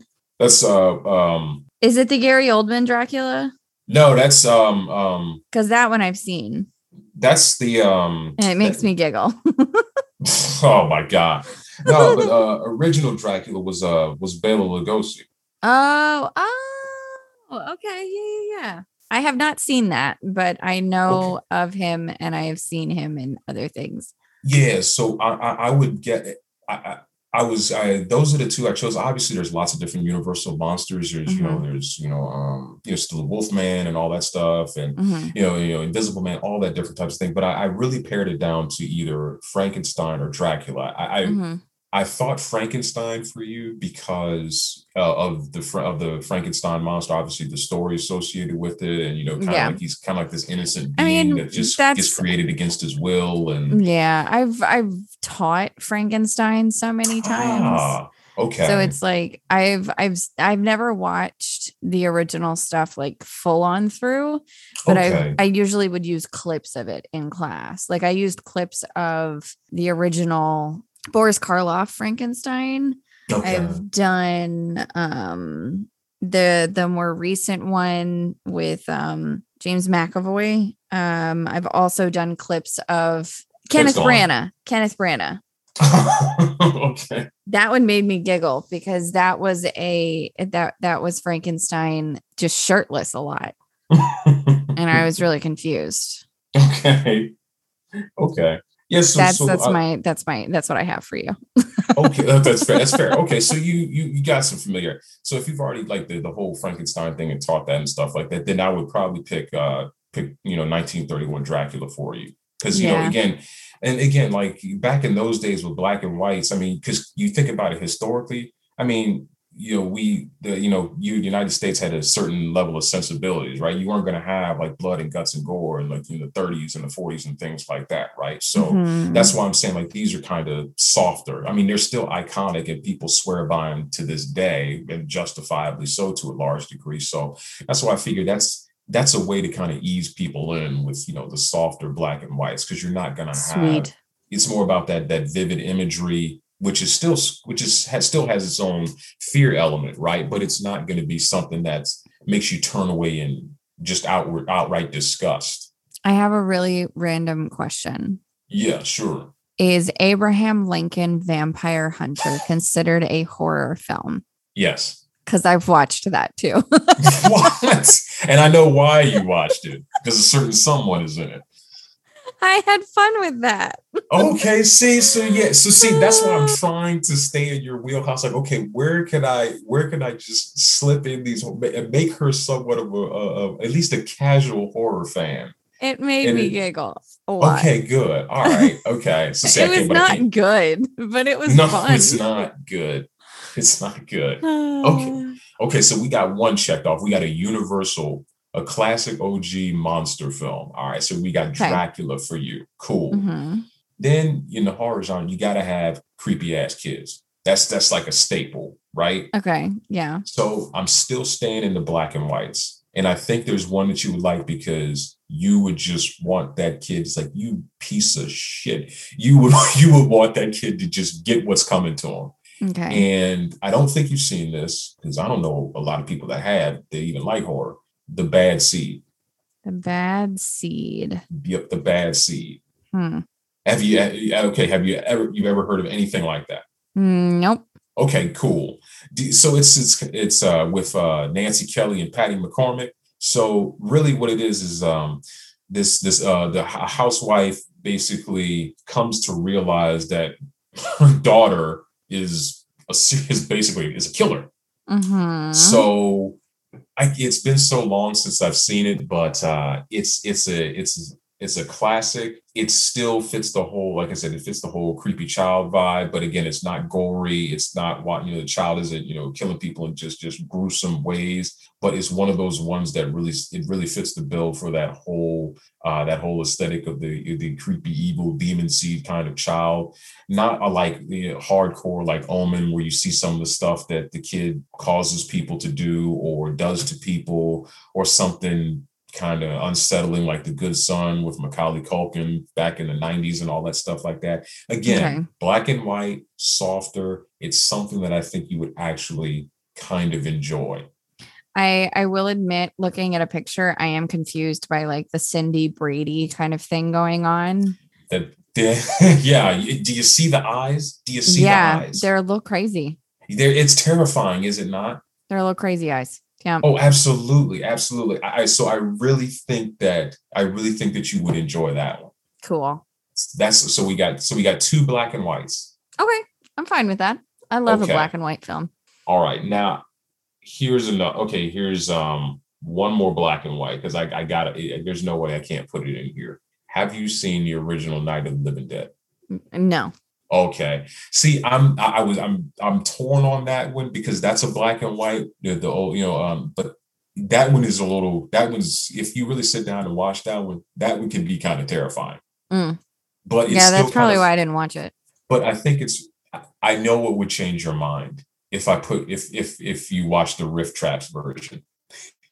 That's uh um Is it the Gary Oldman Dracula? no, that's um um Because that one I've seen that's the um and it makes me giggle. oh my god. No, but uh original Dracula was uh was Bela Lugosi. oh, oh, okay, yeah, yeah, yeah. I have not seen that, but I know of him and I have seen him in other things. Yeah, so I I, I would get I, I I was I those are the two I chose. Obviously, there's lots of different universal monsters. There's you know there's you know um you know still the Wolfman and all that stuff and Mhm. you know, you know, Invisible Man, all that different types of thing. But I, I really pared it down to either Frankenstein or Dracula. I I, Mhm. I thought Frankenstein for you because uh, of the of the Frankenstein monster, obviously the story associated with it, and you know, kind of Yeah. like he's kind of like this innocent I being mean, that just gets created against his will. And Yeah, I've I've taught Frankenstein so many times. ah, okay, So it's like I've I've I've never watched the original stuff like full on through, but okay, I I usually would use clips of it in class. Like I used clips of the original Boris Karloff Frankenstein. okay. I've done um the the more recent one with um James McAvoy. Um I've also done clips of Kenneth. Branagh. Kenneth Branagh okay. that one made me giggle because that was a that that was Frankenstein just shirtless a lot, and I was really confused. okay. Okay. Yes. so, That's so, that's uh, my that's my that's what I have for you. okay that's fair that's fair okay so you you you got some familiar so if you've already like the, the whole frankenstein thing and taught that and stuff like that then i would probably pick uh pick you know 1931 dracula for you because you know again and again like back in those days with black and whites i mean because you think about it historically i mean you know we the you know you the united states had a certain level of sensibilities right you weren't going to have like blood and guts and gore and like in the 30s and the 40s and things like that right so Mhm. that's why I'm saying like these are kind of softer. I mean, they're still iconic and people swear by them to this day and justifiably so to a large degree. So that's why I figure that's that's a way to kind of ease people in with you know the softer black and whites because you're not gonna have it's more about that that vivid imagery which is still which is has still has its own fear element right but it's not going to be something that makes you turn away in just outward outright disgust I have a really random question. yeah sure Is Abraham Lincoln Vampire Hunter considered a horror film? yes Because I've watched that too. what? And I know why you watched it because a certain someone is in it. I had fun with that. Okay, see, so yeah, so see, that's why I'm trying to stay in your wheelhouse. Like, okay, where can I, where can I just slip in these and make her somewhat of a, a, a at least a casual horror fan? It made And me it- giggle. a lot. Okay, good. All right, okay. So see, it was can't- but I not good, but it was no, fun. it's not good. It's not good. Okay. Okay, so we got one checked off. We got a Universal, a classic OG monster film. All right, so we got Okay. Dracula for you. Cool. Mhm. Then in the horror genre, you got to have creepy ass kids. That's that's like a staple, right? Okay. Yeah. So I'm still staying in the black and whites, and I think there's one that you would like because you would just want that kid. It's like you piece of shit. You would you would want that kid to just get what's coming to him. Okay. And I don't think you've seen this because I don't know a lot of people that have. They even like horror. The Bad Seed. the bad seed. Yep, the Bad Seed. Hmm. Have you? Okay, have you ever you've ever heard of anything like that? Mm, Nope. Okay, cool. So it's it's it's uh, with uh, Nancy Kelly and Patty McCormack. So really, what it is is um, this this uh, the housewife basically comes to realize that her daughter is a is basically is a killer. Mhm. So I, it's been so long since I've seen it, but uh, it's it's a it's it's a classic. It still fits the whole, like I said, it fits the whole creepy child vibe. But again, it's not gory. It's not what you know. The child isn't you know killing people in just just gruesome ways. But it's one of those ones that really it really fits the bill for that whole uh, that whole aesthetic of the the creepy evil demon seed kind of child not a like the hardcore like omen where you see some of the stuff that the kid causes people to do or does to people or something kind of unsettling like the good son with macaulay culkin back in the 90s and all that stuff like that again Okay. black and white softer it's something that i think you would actually kind of enjoy I I will admit, looking at a picture, I am confused by like the Cindy Brady kind of thing going on. that yeah do you see the eyes do you see yeah, the eyes they're a little crazy. They're- it's terrifying is it not They're a little crazy eyes. Yeah. Oh, absolutely, absolutely. I I- so I really think that I really think that you would enjoy that one. Cool. That's so we got so we got two black and whites. Okay. I'm fine with that. I love Okay. a black and white film. All right, now here's another. Okay, here's um one more black and white because I I got it. There's no way I can't put it in here. Have you seen the original Night of the Living Dead? No. Okay. See, I'm I, was I'm I'm torn on that one because that's a black and white. The, the old, you know, um, but that one is a little that one's if you really sit down and watch that one, that one can be kind of terrifying. Mm. But it's Yeah, that's probably of- why I didn't watch it. But I think it's I- know what would change your mind if I put if if if you watch the RiffTrax version.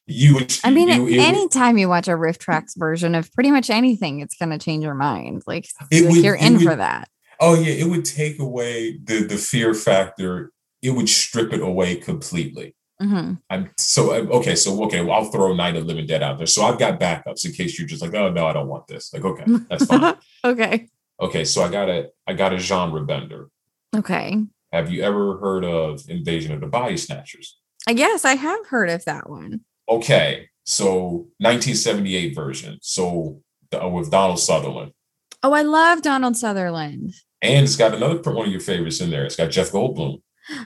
You would I mean, you, it would- anytime you watch a RiffTrax version of pretty much anything, it's going to change your mind. Like, like would- you're in would- for that. Oh yeah, it would take away the the fear factor. It would strip it away completely. hmm I'm so uh, okay. So okay, well, I'll throw Night of Living Dead out there. So I've got backups in case you're just like, oh no, I don't want this. Like, okay, that's fine. okay. okay, so I got a I got a genre bender. Okay. Have you ever heard of Invasion of the Body Snatchers? I guess I have heard of that one. Okay, so 1978 version. So uh, with Donald Sutherland, Oh, I love Donald Sutherland. And it's got another one of your favorites in there. It's got Jeff Goldblum.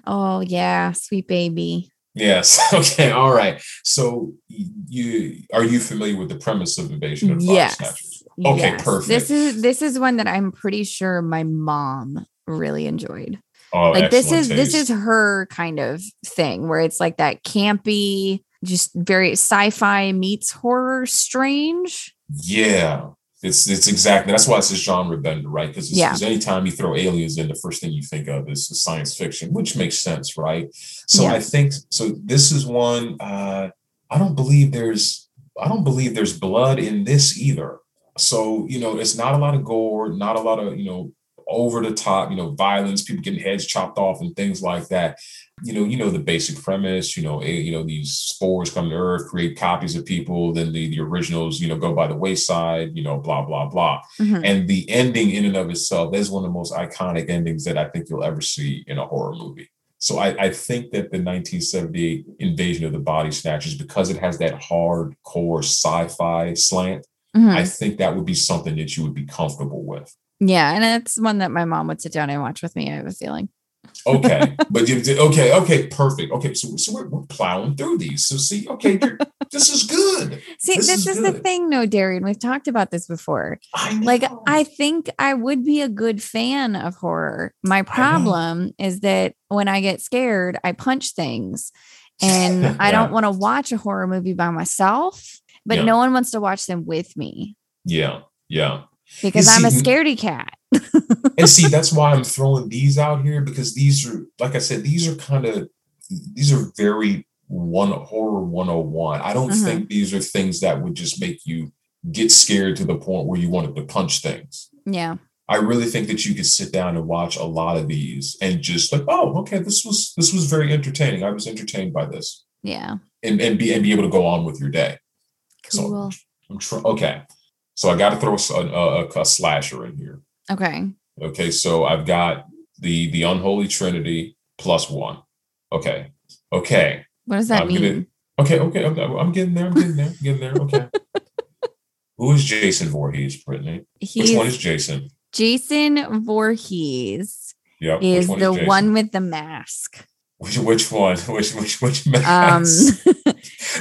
Oh, yeah. Sweet baby. Yes. Okay. All right. So you are you familiar with the premise of Invasion of the Yes. Snatchers? Okay, perfect. This is this is one that I'm pretty sure my mom really enjoyed. Oh, like this is this is her kind of thing where it's like that campy, just very sci-fi meets horror strange. Yeah, it's it's exactly that's why it's a genre bender, right? Because Yeah. anytime you throw aliens in, the first thing you think of is science fiction, which makes sense, right? So Yeah. I think so. This is one. Uh, I don't believe there's I don't believe there's blood in this either. So you know, it's not a lot of gore, not a lot of you know over the top, you know, violence, people getting heads chopped off and things like that. You know, you know the basic premise. You know, a, you know these spores come to Earth, create copies of people. Then the, the originals, you know, go by the wayside. You know, blah blah blah. Mhm. And the ending, in and of itself, is one of the most iconic endings that I think you'll ever see in a horror movie. So I, I think that the 1978 Invasion of the Body Snatchers, because it has that hardcore sci-fi slant, Mhm. I think that would be something that you would be comfortable with. Yeah, and it's one that my mom would sit down and watch with me. I have a feeling. Okay, but you okay, okay, perfect. Okay, so so we're, we're plowing through these. So see, okay, this is good. See, This this, is is, the thing, no, Darian. We've talked about this before. I Like. I think I would be a good fan of horror. My problem is that when I get scared, I punch things, and I don't want to watch a horror movie by myself. But Yeah. no one wants to watch them with me yeah, yeah. because I'm a scaredy cat. And see that's why i'm throwing these out here because these are like i said these are kind of these are very one horror 101 i don't Mhm. think these are things that would just make you get scared to the point where you wanted to punch things Yeah. i really think that you could sit down and watch a lot of these and just like oh okay this was this was very entertaining i was entertained by this Yeah. and, and be and be able to go on with your day So- Cool. i'm trying okay so i got to throw a slasher in here Okay. Okay, so I've got the the unholy trinity plus one. Okay, okay, What does that I'm mean? gonna- okay, okay. I'm, I'm getting there. I'm getting there. I'm getting there. Okay. Who is Jason Voorhees, Brittany? Which one is Jason? Jason Voorhees Yep. is which the Jason? one with the mask. Which which one? Which which which Um, mask?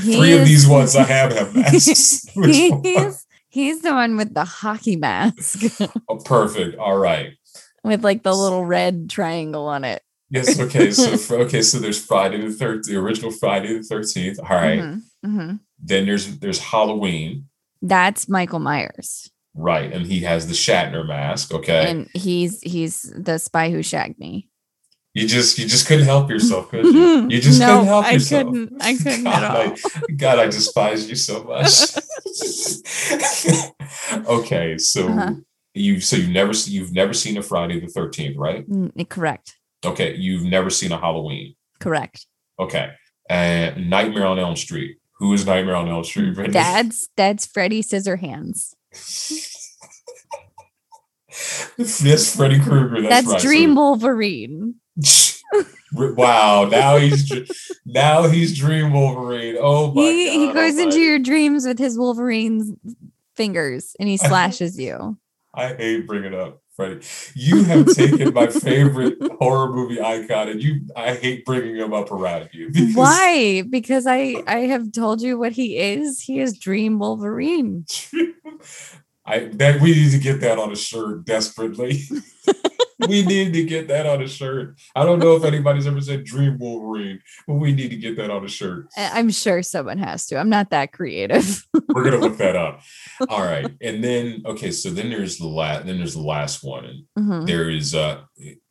he Three of these ones I have have masks. Which one? He's the one with the hockey mask Oh, perfect. All right. with like the little red triangle on it. Yes. Okay. So okay. So there's Friday the third, the original Friday the Thirteenth. All right. Mhm, mhm. Then there's there's Halloween. That's Michael Myers, Right, and he has the Shatner mask. Okay, and he's he's the spy who shagged me. you just you just couldn't help yourself, could you? You just no, couldn't help I yourself. couldn't. I couldn't God, at all. I, God, I despise you so much. okay, so Uh-huh. you so you've never you've never seen a Friday the Thirteenth, right? Mm, correct. Okay, you've never seen a Halloween. Correct. Okay, and Nightmare on Elm Street. Who is Nightmare on Elm Street? Brittany? That's that's Freddy Scissorhands. That's Freddy Krueger. That's, That's, right. Dream Wolverine. Wow, now he's now he's Dream Wolverine. Oh my He he God oh goes into almighty. your dreams with his Wolverine's fingers and he slashes you. I hate bringing up Freddy. You have taken my favorite horror movie icon, and you I hate bringing him up around you. because- Why? Because I I have told you what he is. He is Dream Wolverine. I that we need to get that on a shirt desperately. we need to get that on a shirt. I don't know if anybody's ever said Dream Wolverine, but we need to get that on a shirt. I'm sure someone has to. I'm not that creative. We're gonna look that up. All right, and then okay, so then there's the last. Then there's the last one, and Mhm. there is uh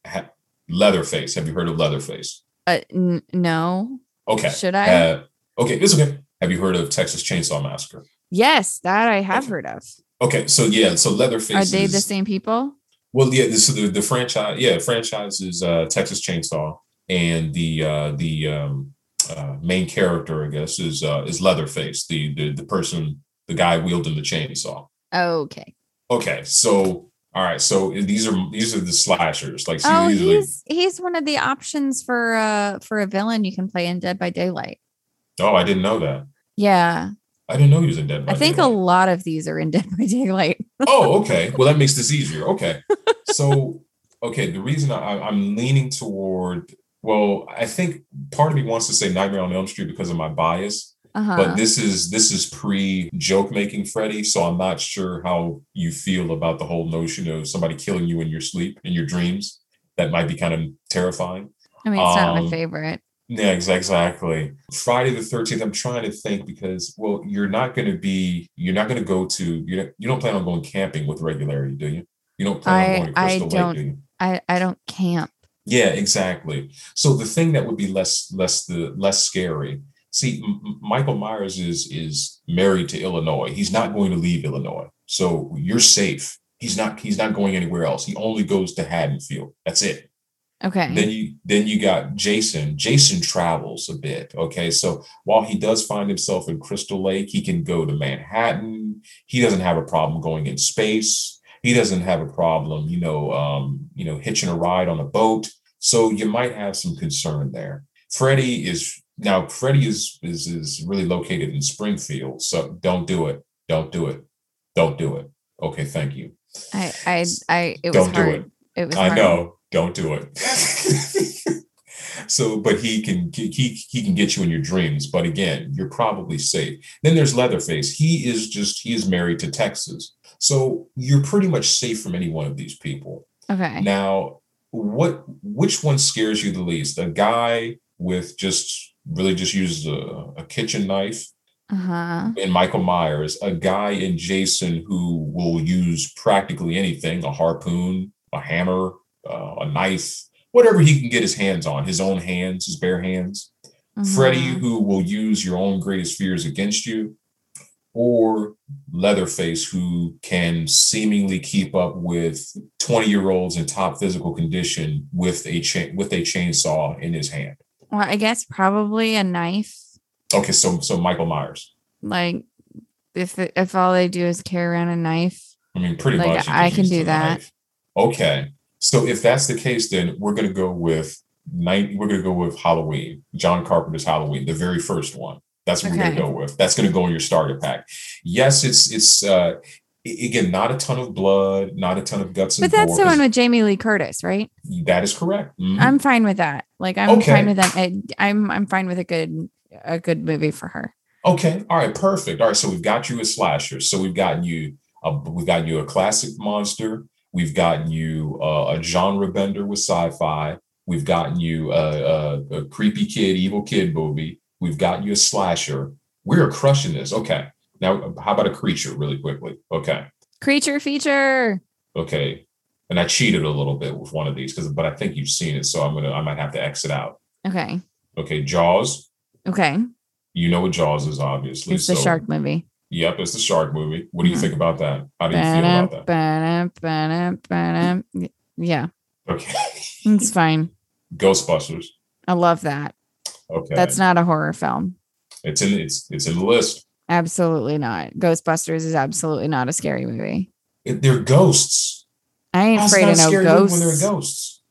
ha- Leatherface. Have you heard of Leatherface? Uh, n- no. Okay. Should I? Uh, okay, it's okay. Have you heard of Texas Chainsaw Massacre? yes, that I have okay. heard of. Okay, so yeah, so Leatherface. Are they the same people? Well, yeah, this the, the franchise. Yeah, franchise is uh, Texas Chainsaw, and the uh, the um, uh, main character, I guess, is uh, is Leatherface, the, the the person, the guy wielding the chainsaw. Okay. Okay, so all right, so these are these are the slashers. Like, so Oh, are like- he's he's one of the options for uh for a villain you can play in Dead by Daylight. oh, I didn't know that. Yeah, I didn't know he was in Dead. by I think a lot of these are in Dead by Daylight. oh, okay. Well, that makes this easier. Okay. So, okay, the reason I, I'm leaning toward, well, I think part of me wants to say Nightmare on Elm Street because of my bias, Uh-huh. but this is this is pre joke making Freddy, so I'm not sure how you feel about the whole notion of somebody killing you in your sleep in your dreams. That might be kind of terrifying. I mean, it's not my um, favorite. Yeah, exactly. Friday the Thirteenth. I'm trying to think because, well, you're not going to be, you're not going to go to, you don't, you don't plan on going camping with regularity, do you? You don't plan I- on going to I Crystal don't- Lake, do you? I I don't camp. Yeah, exactly. So the thing that would be less, less the less scary. See, M- Michael Myers is is married to Illinois. He's not going to leave Illinois, so you're safe. He's not. He's not going anywhere else. He only goes to Haddonfield. That's it. Okay. Then you then you got Jason. Jason travels a bit. Okay. So while he does find himself in Crystal Lake, he can go to Manhattan. He doesn't have a problem going in space. He doesn't have a problem, you know, um, you know, hitching a ride on a boat. So you might have some concern there. Freddy is now Freddy is is is really located in Springfield. So don't do it. Don't do it. Don't do it. Okay, thank you. I I I it was Don't do it. It was I hard. know. Don't do it. so, but he can he he can get you in your dreams. But again, you're probably safe. Then there's Leatherface. He is just he is married to Texas, so you're pretty much safe from any one of these people. Okay. Now, what which one scares you the least? A guy with just really just uses a, a kitchen knife Uh-huh. in Michael Myers, a guy in Jason who will use practically anything, a harpoon, a hammer, uh, a knife, whatever he can get his hands on, his own hands, his bare hands. Freddy mhm. who will use your own greatest fears against you, or Leatherface who can seemingly keep up with 20 year olds in top physical condition with a chain with a chainsaw in his hand. Well, I guess probably a knife. Okay, so so Michael Myers. Like if if all they do is carry around a knife. I mean, pretty Like, much. I can do that. Okay, so if that's the case, then we're gonna go with night. We're gonna go with Halloween, John Carpenter's Halloween, the very first one. That's what we're gonna go with. That's gonna go in your starter pack. Yes, it's it's uh again not a ton of blood, not a ton of guts and But that's the one with Jamie Lee Curtis, right? That is correct. Mhm. I'm fine with that. Like I'm Okay. fine with that. I, I'm I'm fine with a good a good movie for her. Okay. All right. Perfect. All right. So we've got you a slasher. So we've gotten you a we've gotten you a classic monster. We've gotten you uh, a genre bender with sci-fi. We've gotten you a, a, a creepy kid, evil kid movie. We've gotten you a slasher. We are crushing this. Okay. Now, how about a creature, really quickly? Okay. Creature feature. Okay. And I cheated a little bit with one of these because, but I think you've seen it, so I'm gonna I might have to exit out. Okay. Okay. Jaws. Okay. You know what Jaws is, obviously. It's the so- shark movie. Yep, it's the shark movie. What do you think about that? How do you feel about that? Yeah, Okay. it's fine. Ghostbusters. I love that. Okay. That's not a horror film. it's in it's it's in the list. Absolutely not. Ghostbusters is absolutely not a scary movie. It- they're ghosts. I ain't it afraid of no ghosts. when they're ghosts.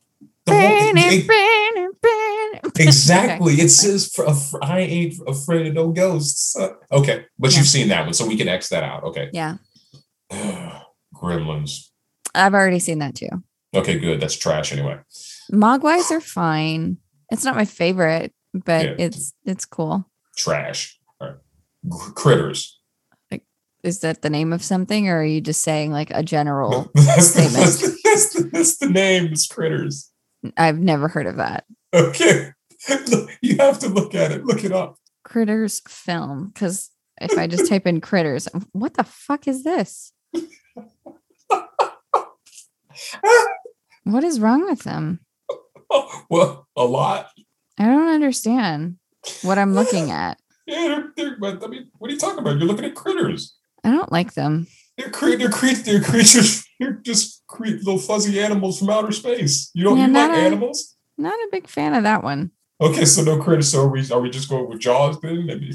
The whole- it- exactly. It says for, I ain't afraid of no ghosts. Uh, Okay, but Yeah. you've seen that one, so we can X that out. Okay. Yeah, Gremlins. I've already seen that too. Okay, good. That's trash anyway. Mogwais are fine. It's not my favorite, but Yeah. it's it's cool. Trash. All right. Gr- Critters. Is that the name of something, or are you just saying like a general? that's, the, statement. that's, the, that's, the, that's the name. It's critters. I've never heard of that. Okay. You have to look at it. Look it up. Critters film. Because if I just type in critters, what the fuck is this? What is wrong with them? well, a lot. I don't understand what I'm looking at. Yeah, they're, they're, but I mean, what are you talking about? You're looking at critters. I don't like them. They're cre- they're, cre- they're creatures. They're just cre- little fuzzy animals from outer space. You don't Yeah, you like a- animals? Not a big fan of that one. Okay, so no critters. So are we are we just going with Jaws then? Maybe.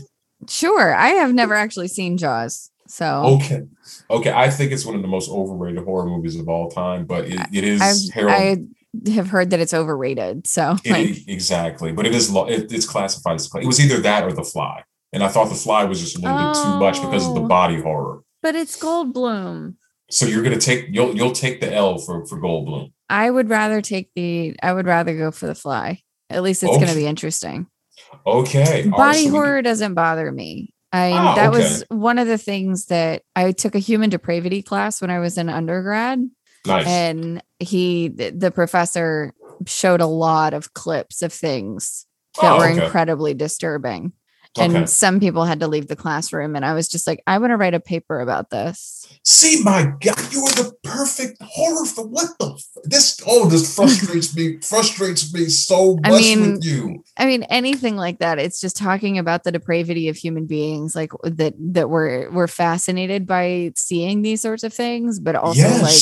Sure. I have never actually seen Jaws. So Okay. Okay. I think it's one of the most overrated horror movies of all time, but it, it is I've, Harold. Have heard that it's overrated. So It- like exactly, but it is lo- it, it's classified as it was either that or The Fly, and I thought The Fly was just a little bit too much because of the Oh. body horror. but it's Goldblum. So you're gonna take you'll you'll take the L for for Goldblum. I would rather take the I would rather go for the fly. At least it's gonna be interesting. Okay, all right, Body so we- horror doesn't bother me. I Ah, that okay. was one of the things that I took a human depravity class when I was in undergrad. nice. and he the professor showed a lot of clips of things that Oh, were okay. incredibly disturbing okay. and some people had to leave the classroom and i was just like i want to write a paper about this See, my God, you are the perfect horror for what the f- this? Oh, this frustrates me. Frustrates me so I much mean, with you. i mean anything like that it's just talking about the depravity of human beings like that that we're we're fascinated by seeing these sorts of things but also like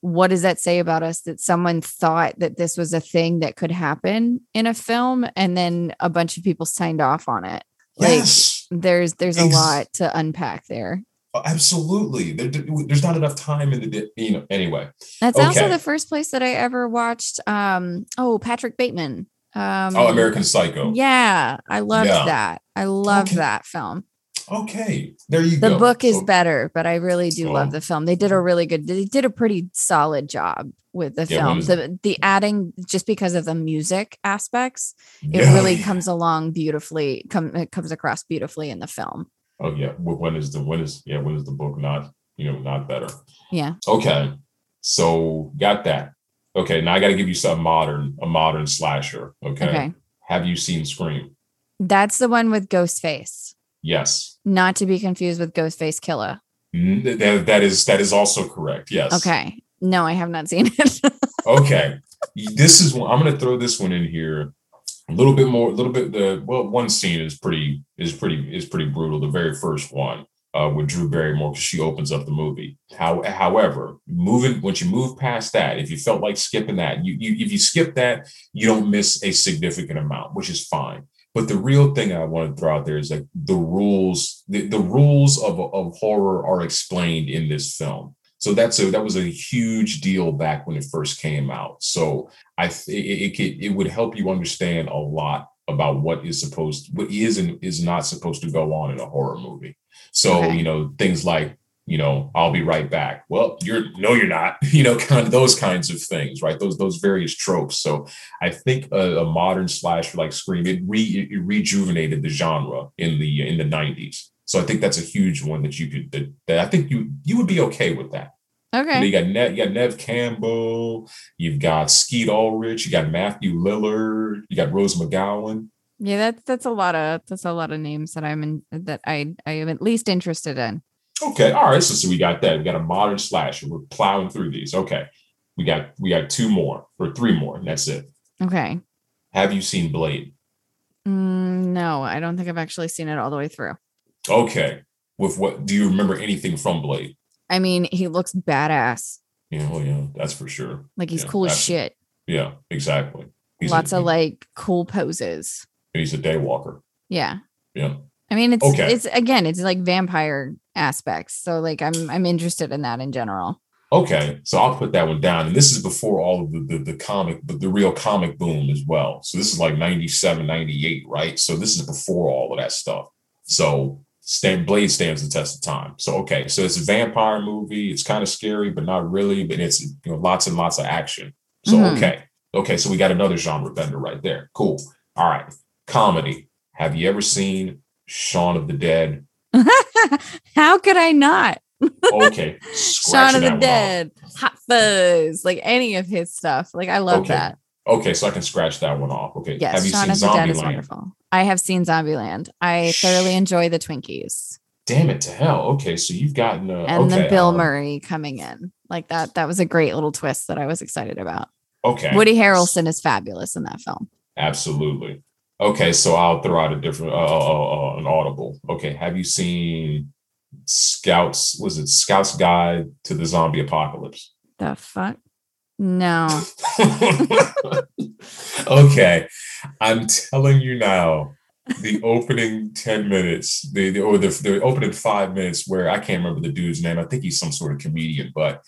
what does that say about us that someone thought that this was a thing that could happen in a film and then a bunch of people signed off on it like yes. there's there's a Ex- lot to unpack there Oh, Absolutely. There, there's not enough time in the di- you know. Anyway, that's also the first place that i ever watched um oh patrick bateman um oh, American Psycho. yeah i loved Yeah. that i loved Okay. that film Okay, there you The go. The book is better, but I really do Oh. love the film. They did a mm-hmm. really good. They did a pretty solid job with the Yeah, film. The the adding just because of the music aspects, it Yeah. really comes along beautifully. Come it comes across beautifully in the film. Oh yeah. When is the when is yeah when is the book not you know not better? Yeah. Okay, so got that. Okay, now I got to give you some modern a modern slasher. Okay. Okay. Have you seen Scream? That's the one with Ghostface. Yes. Not to be confused with Ghostface Killah. That, that is that is also correct. Yes. Okay. No, I have not seen it. Okay. This is one I'm gonna throw this one in here. A little bit more, a little bit the well, one scene is pretty is pretty is pretty brutal. The very first one uh with Drew Barrymore because she opens up the movie. How however, moving once you move past that, if you felt like skipping that, you, you if you skip that, you don't miss a significant amount, which is fine. But the real thing I want to throw out there is like the rules, the, the rules of, of horror are explained in this film. So that's a that was a huge deal back when it first came out. So I it, it could it would help you understand a lot about what is supposed what is and is not supposed to go on in a horror movie. So Okay. you know things like you know I'll be right back. Well, you're no, you're not. You know, kind of those kinds of things, right? Those those various tropes. So I think a, a modern slasher like Scream it, re, it rejuvenated the genre in the in the 90s. So I think that's a huge one that you could that, that I think you you would be okay with that. You, know, okay. you got Neve, you got Neve Campbell, you've got Skeet Ulrich, you got Matthew Lillard, you got Rose McGowan. Yeah, that's that's a lot of that's a lot of names that I'm in that I I am at least interested in. Okay, all right. So, so we got that. We got a modern slasher. We're plowing through these. Okay, we got we got two more or three more, and that's it. Okay. Have you seen Blade? Mm, no, I don't think I've actually seen it all the way through. Okay. With what? Do you remember anything from Blade? I mean, he looks badass. Yeah, well, yeah, that's for sure. Like he's Yeah, cool as shit. Yeah, exactly. He's a- Lots of like cool poses. he's a daywalker. Yeah. Yeah. I mean, it's Okay. it's again, it's like vampire aspects. So like I'm I'm interested in that in general. Okay, so I'll put that one down. And this is before all of the, the, the comic, the, the real comic boom as well. So this is like 97, 98, right? So this is before all of that stuff. So Stan Blade stands the test of time. So okay, so it's a vampire movie. It's kind of scary, but not really. But it's you know lots and lots of action. So Mhm. okay, okay, so we got another genre bender right there. Cool. All right, comedy. Have you ever seen Shaun of the Dead? How could I not? Okay, Shaun of the. Dead, Hot Fuzz, like any of his stuff. Like I love Okay. that. Okay, so I can scratch that one off. Okay, Yes, have you Shaun seen of the Dead is Zombieland? wonderful. I have seen Zombieland. I thoroughly enjoy the Twinkies Damn it to hell. Okay, so you've gotten uh, and okay, the Bill um, Murray coming in. Like that, that was a great little twist that I was excited about. Okay, Woody Harrelson is fabulous in that film. absolutely. Okay, so I'll throw out a different, uh, uh, uh, an audible. Okay, have you seen Scouts? Was it Scouts Guide to the Zombie Apocalypse? The fuck? No. okay, I'm telling you now. The opening 10 minutes, the, the or the, the opening five minutes, where I can't remember the dude's name. I think he's some sort of comedian, but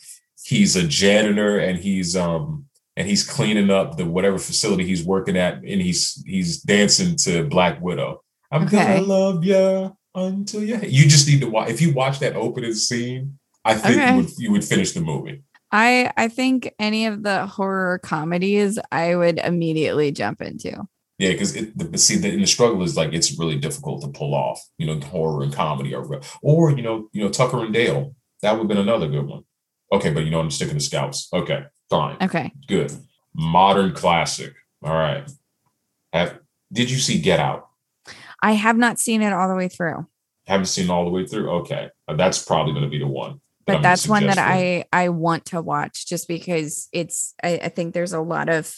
he's a janitor and he's um and he's cleaning up the whatever facility he's working at, and he's he's dancing to Black Widow. I'm Okay. gonna love you until you. You just need to watch. If you watch that opening scene, I think Okay. you would you would finish the movie. I I think any of the horror comedies I would immediately jump into. Yeah, because it the, see the, the struggle is like it's really difficult to pull off. You know, horror and comedy, or or you know, you know Tucker and Dale. That would have been another good one. Okay, but you know I'm sticking to Scouts. Okay, fine, Okay. good. Modern classic. All right. Have did you see Get Out? I have not seen it all the way through. Haven't seen all the way through. Okay, Uh, that's probably going to be the one. that I'm but that's one that I I want to watch just because it's I, I think there's a lot of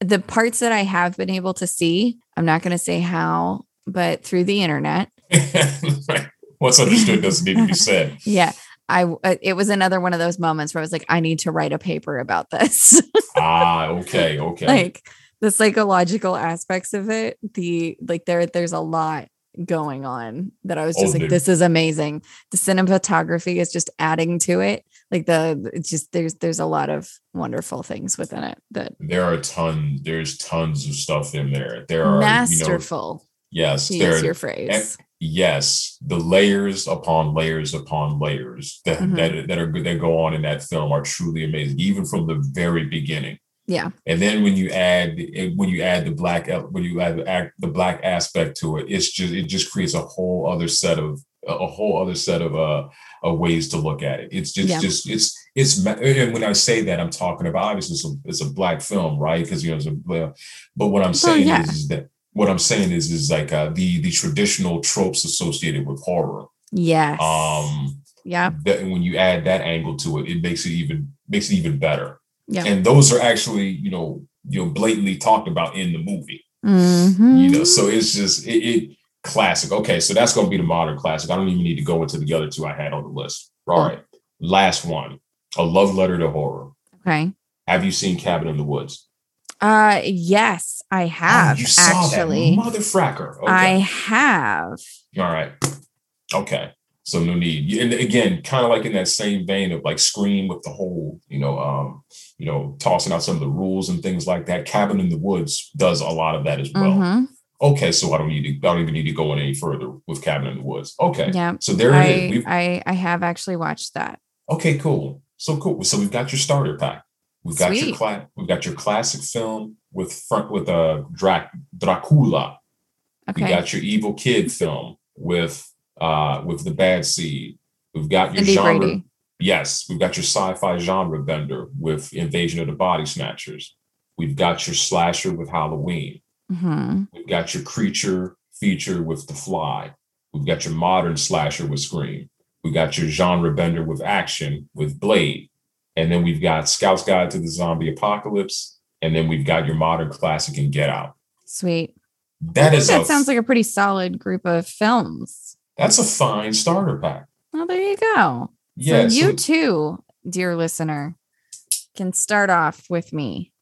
the parts that I have been able to see. I'm not going to say how, but through the internet. What's understood doesn't need to be said. Yeah, I uh, it was another one of those moments where I was like, I need to write a paper about this. Ah, okay, okay. like the psychological aspects of it. The like there there's a lot going on that I was just Oh, like, dude. this is amazing. The cinematography is just adding to it. Like the it's just there's there's a lot of wonderful things within it that there are tons. There's tons of stuff in there. There are you know, masterful yes, to there use your phrase. Yes, the layers upon layers upon layers that Mhm. that, that are that go on in that film are truly amazing, even from the very beginning. Yeah. And then when you add when you add the black when you add the the black aspect to it, it's just it just creates a whole other set of a whole other set of uh of ways to look at it. It's just Yeah. just it's it's and when I say that I'm talking about obviously it's a, it's a black film, right? Because you know, it's a, but what I'm saying yeah. is, is that what I'm saying is is like uh, the the traditional tropes associated with horror. Yes. Um, yeah. that when you add that angle to it, it makes it even makes it even better. Yeah. And those are actually you know you know blatantly talked about in the movie. Mhm. You know, so it's just it, it classic. Okay, so that's going to be the modern classic. I don't even need to go into the other two I had on the list. All right, last one, a love letter to horror. okay. Have you seen Cabin in the Woods? Uh yes, I have oh, you saw actually. that motherfracker. Okay. I have. All right. Okay. So no need. And again, kind of like in that same vein of like Scream with the whole, you know, um, you know, tossing out some of the rules and things like that. Cabin in the Woods does a lot of that as well. Mhm. Okay, so I don't need to. I don't even need to go in any further with Cabin in the Woods. Okay. Yeah. So there I, it is. We've, I I have actually watched that. okay, cool. So cool. So we've got your starter pack. We've got your Sweet. cla- We've got your classic film with front with a uh, Drac- Dracula. We Okay. got your evil kid film with uh with the bad seed. We've got your Cindy genre. Brady. Yes, we've got your sci-fi genre bender with Invasion of the Body Snatchers. We've got your slasher with Halloween. hmm We've got your creature feature with The Fly. We've got your modern slasher with Scream. We've got your genre bender with action with Blade. And then we've got Scout's Guide to the Zombie Apocalypse. And then we've got your modern classic and Get Out. Sweet. That is that a sounds like a pretty solid group of films. that's a fine starter pack. Well, there you go. Yeah, so you so- too, dear listener, can start off with me.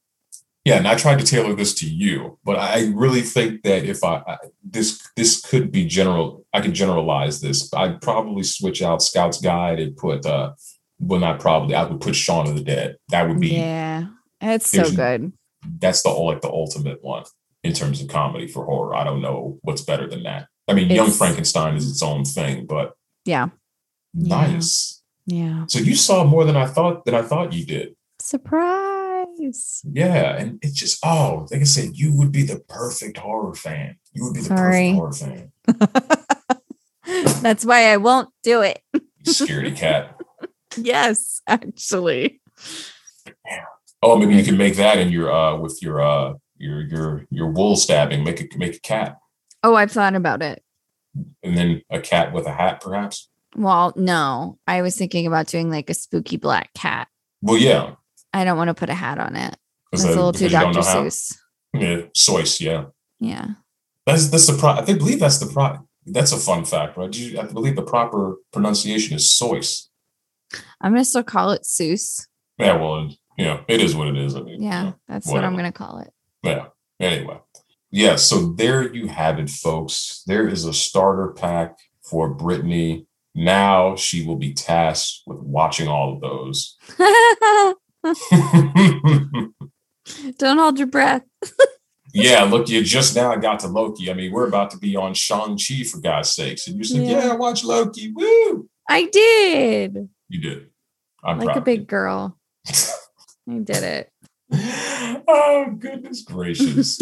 Yeah, and I tried to tailor this to you, but I really think that if I, I this this could be general, I could generalize this. I'd probably switch out Scout's Guide and put uh well not probably, I would put Shaun of the Dead. That would be Yeah. It's so good. that's the like the ultimate one in terms of comedy for horror. I don't know what's better than that. I mean, Young Frankenstein is its own thing, but Yeah. Nice. Yeah. So you saw more than I thought than I thought you did. Surprise. Yeah, and it's just oh, like I said, you would be the perfect horror fan. You would be the Sorry. perfect horror fan. That's why I won't do it. Scaredy cat. Yes, actually. Oh, maybe you can make that in your uh with your uh your your your wool stabbing. Make a make a cat, Oh, I've thought about it. and then a cat with a hat, perhaps. Well, no, I was thinking about doing like a spooky black cat. Well, yeah, I don't want to put a hat on it. That's a little too Dr. how. Seuss. Yeah, Seuss, yeah. Yeah. That's that's the pro. I think believe that's the pro. That's a fun fact, right? Do you, I believe the proper pronunciation is Seuss. I'm gonna still call it Seuss. Yeah, well, yeah, it is what it is. I mean, you Yeah, know, that's what I'm gonna call it. Yeah. Anyway, yeah. So there you have it, folks. There is a starter pack for Brittany. Now she will be tasked with watching all of those. don't hold your breath. yeah, look, you just now got to Loki. I mean, we're about to be on Shang-Chi for God's sakes. And you said, Yeah. yeah, watch Loki. Woo! I did. You did. I'm like a big you. girl. I did it. oh, goodness gracious.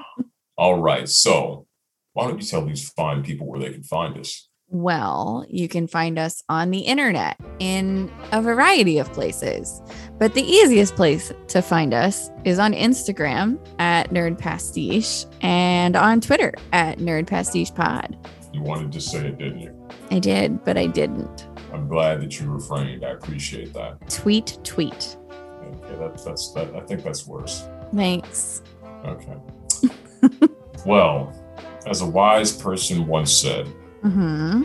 All right. So, why don't you tell these fine people where they can find us? Well, you can find us on the internet in a variety of places. But the easiest place to find us is on Instagram at Nerd Pastiche and on Twitter at Nerd Pastiche Pod. You wanted to say it, didn't you? I did, but I didn't. I'm glad that you refrained. I appreciate that. Tweet, tweet. Okay, that, that's that. I think that's worse. Thanks. Okay. well, as a wise person once said, hmm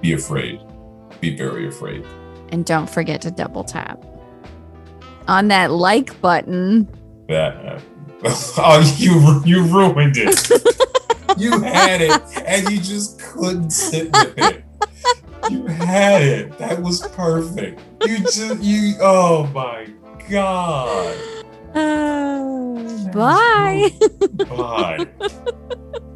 be afraid. Be very afraid. And don't forget to double tap on that like button. That uh, oh, you you ruined it. you had it, and you just couldn't sit with it. You had it. That was perfect. You just you. Oh my god. Uh, bye. Bye.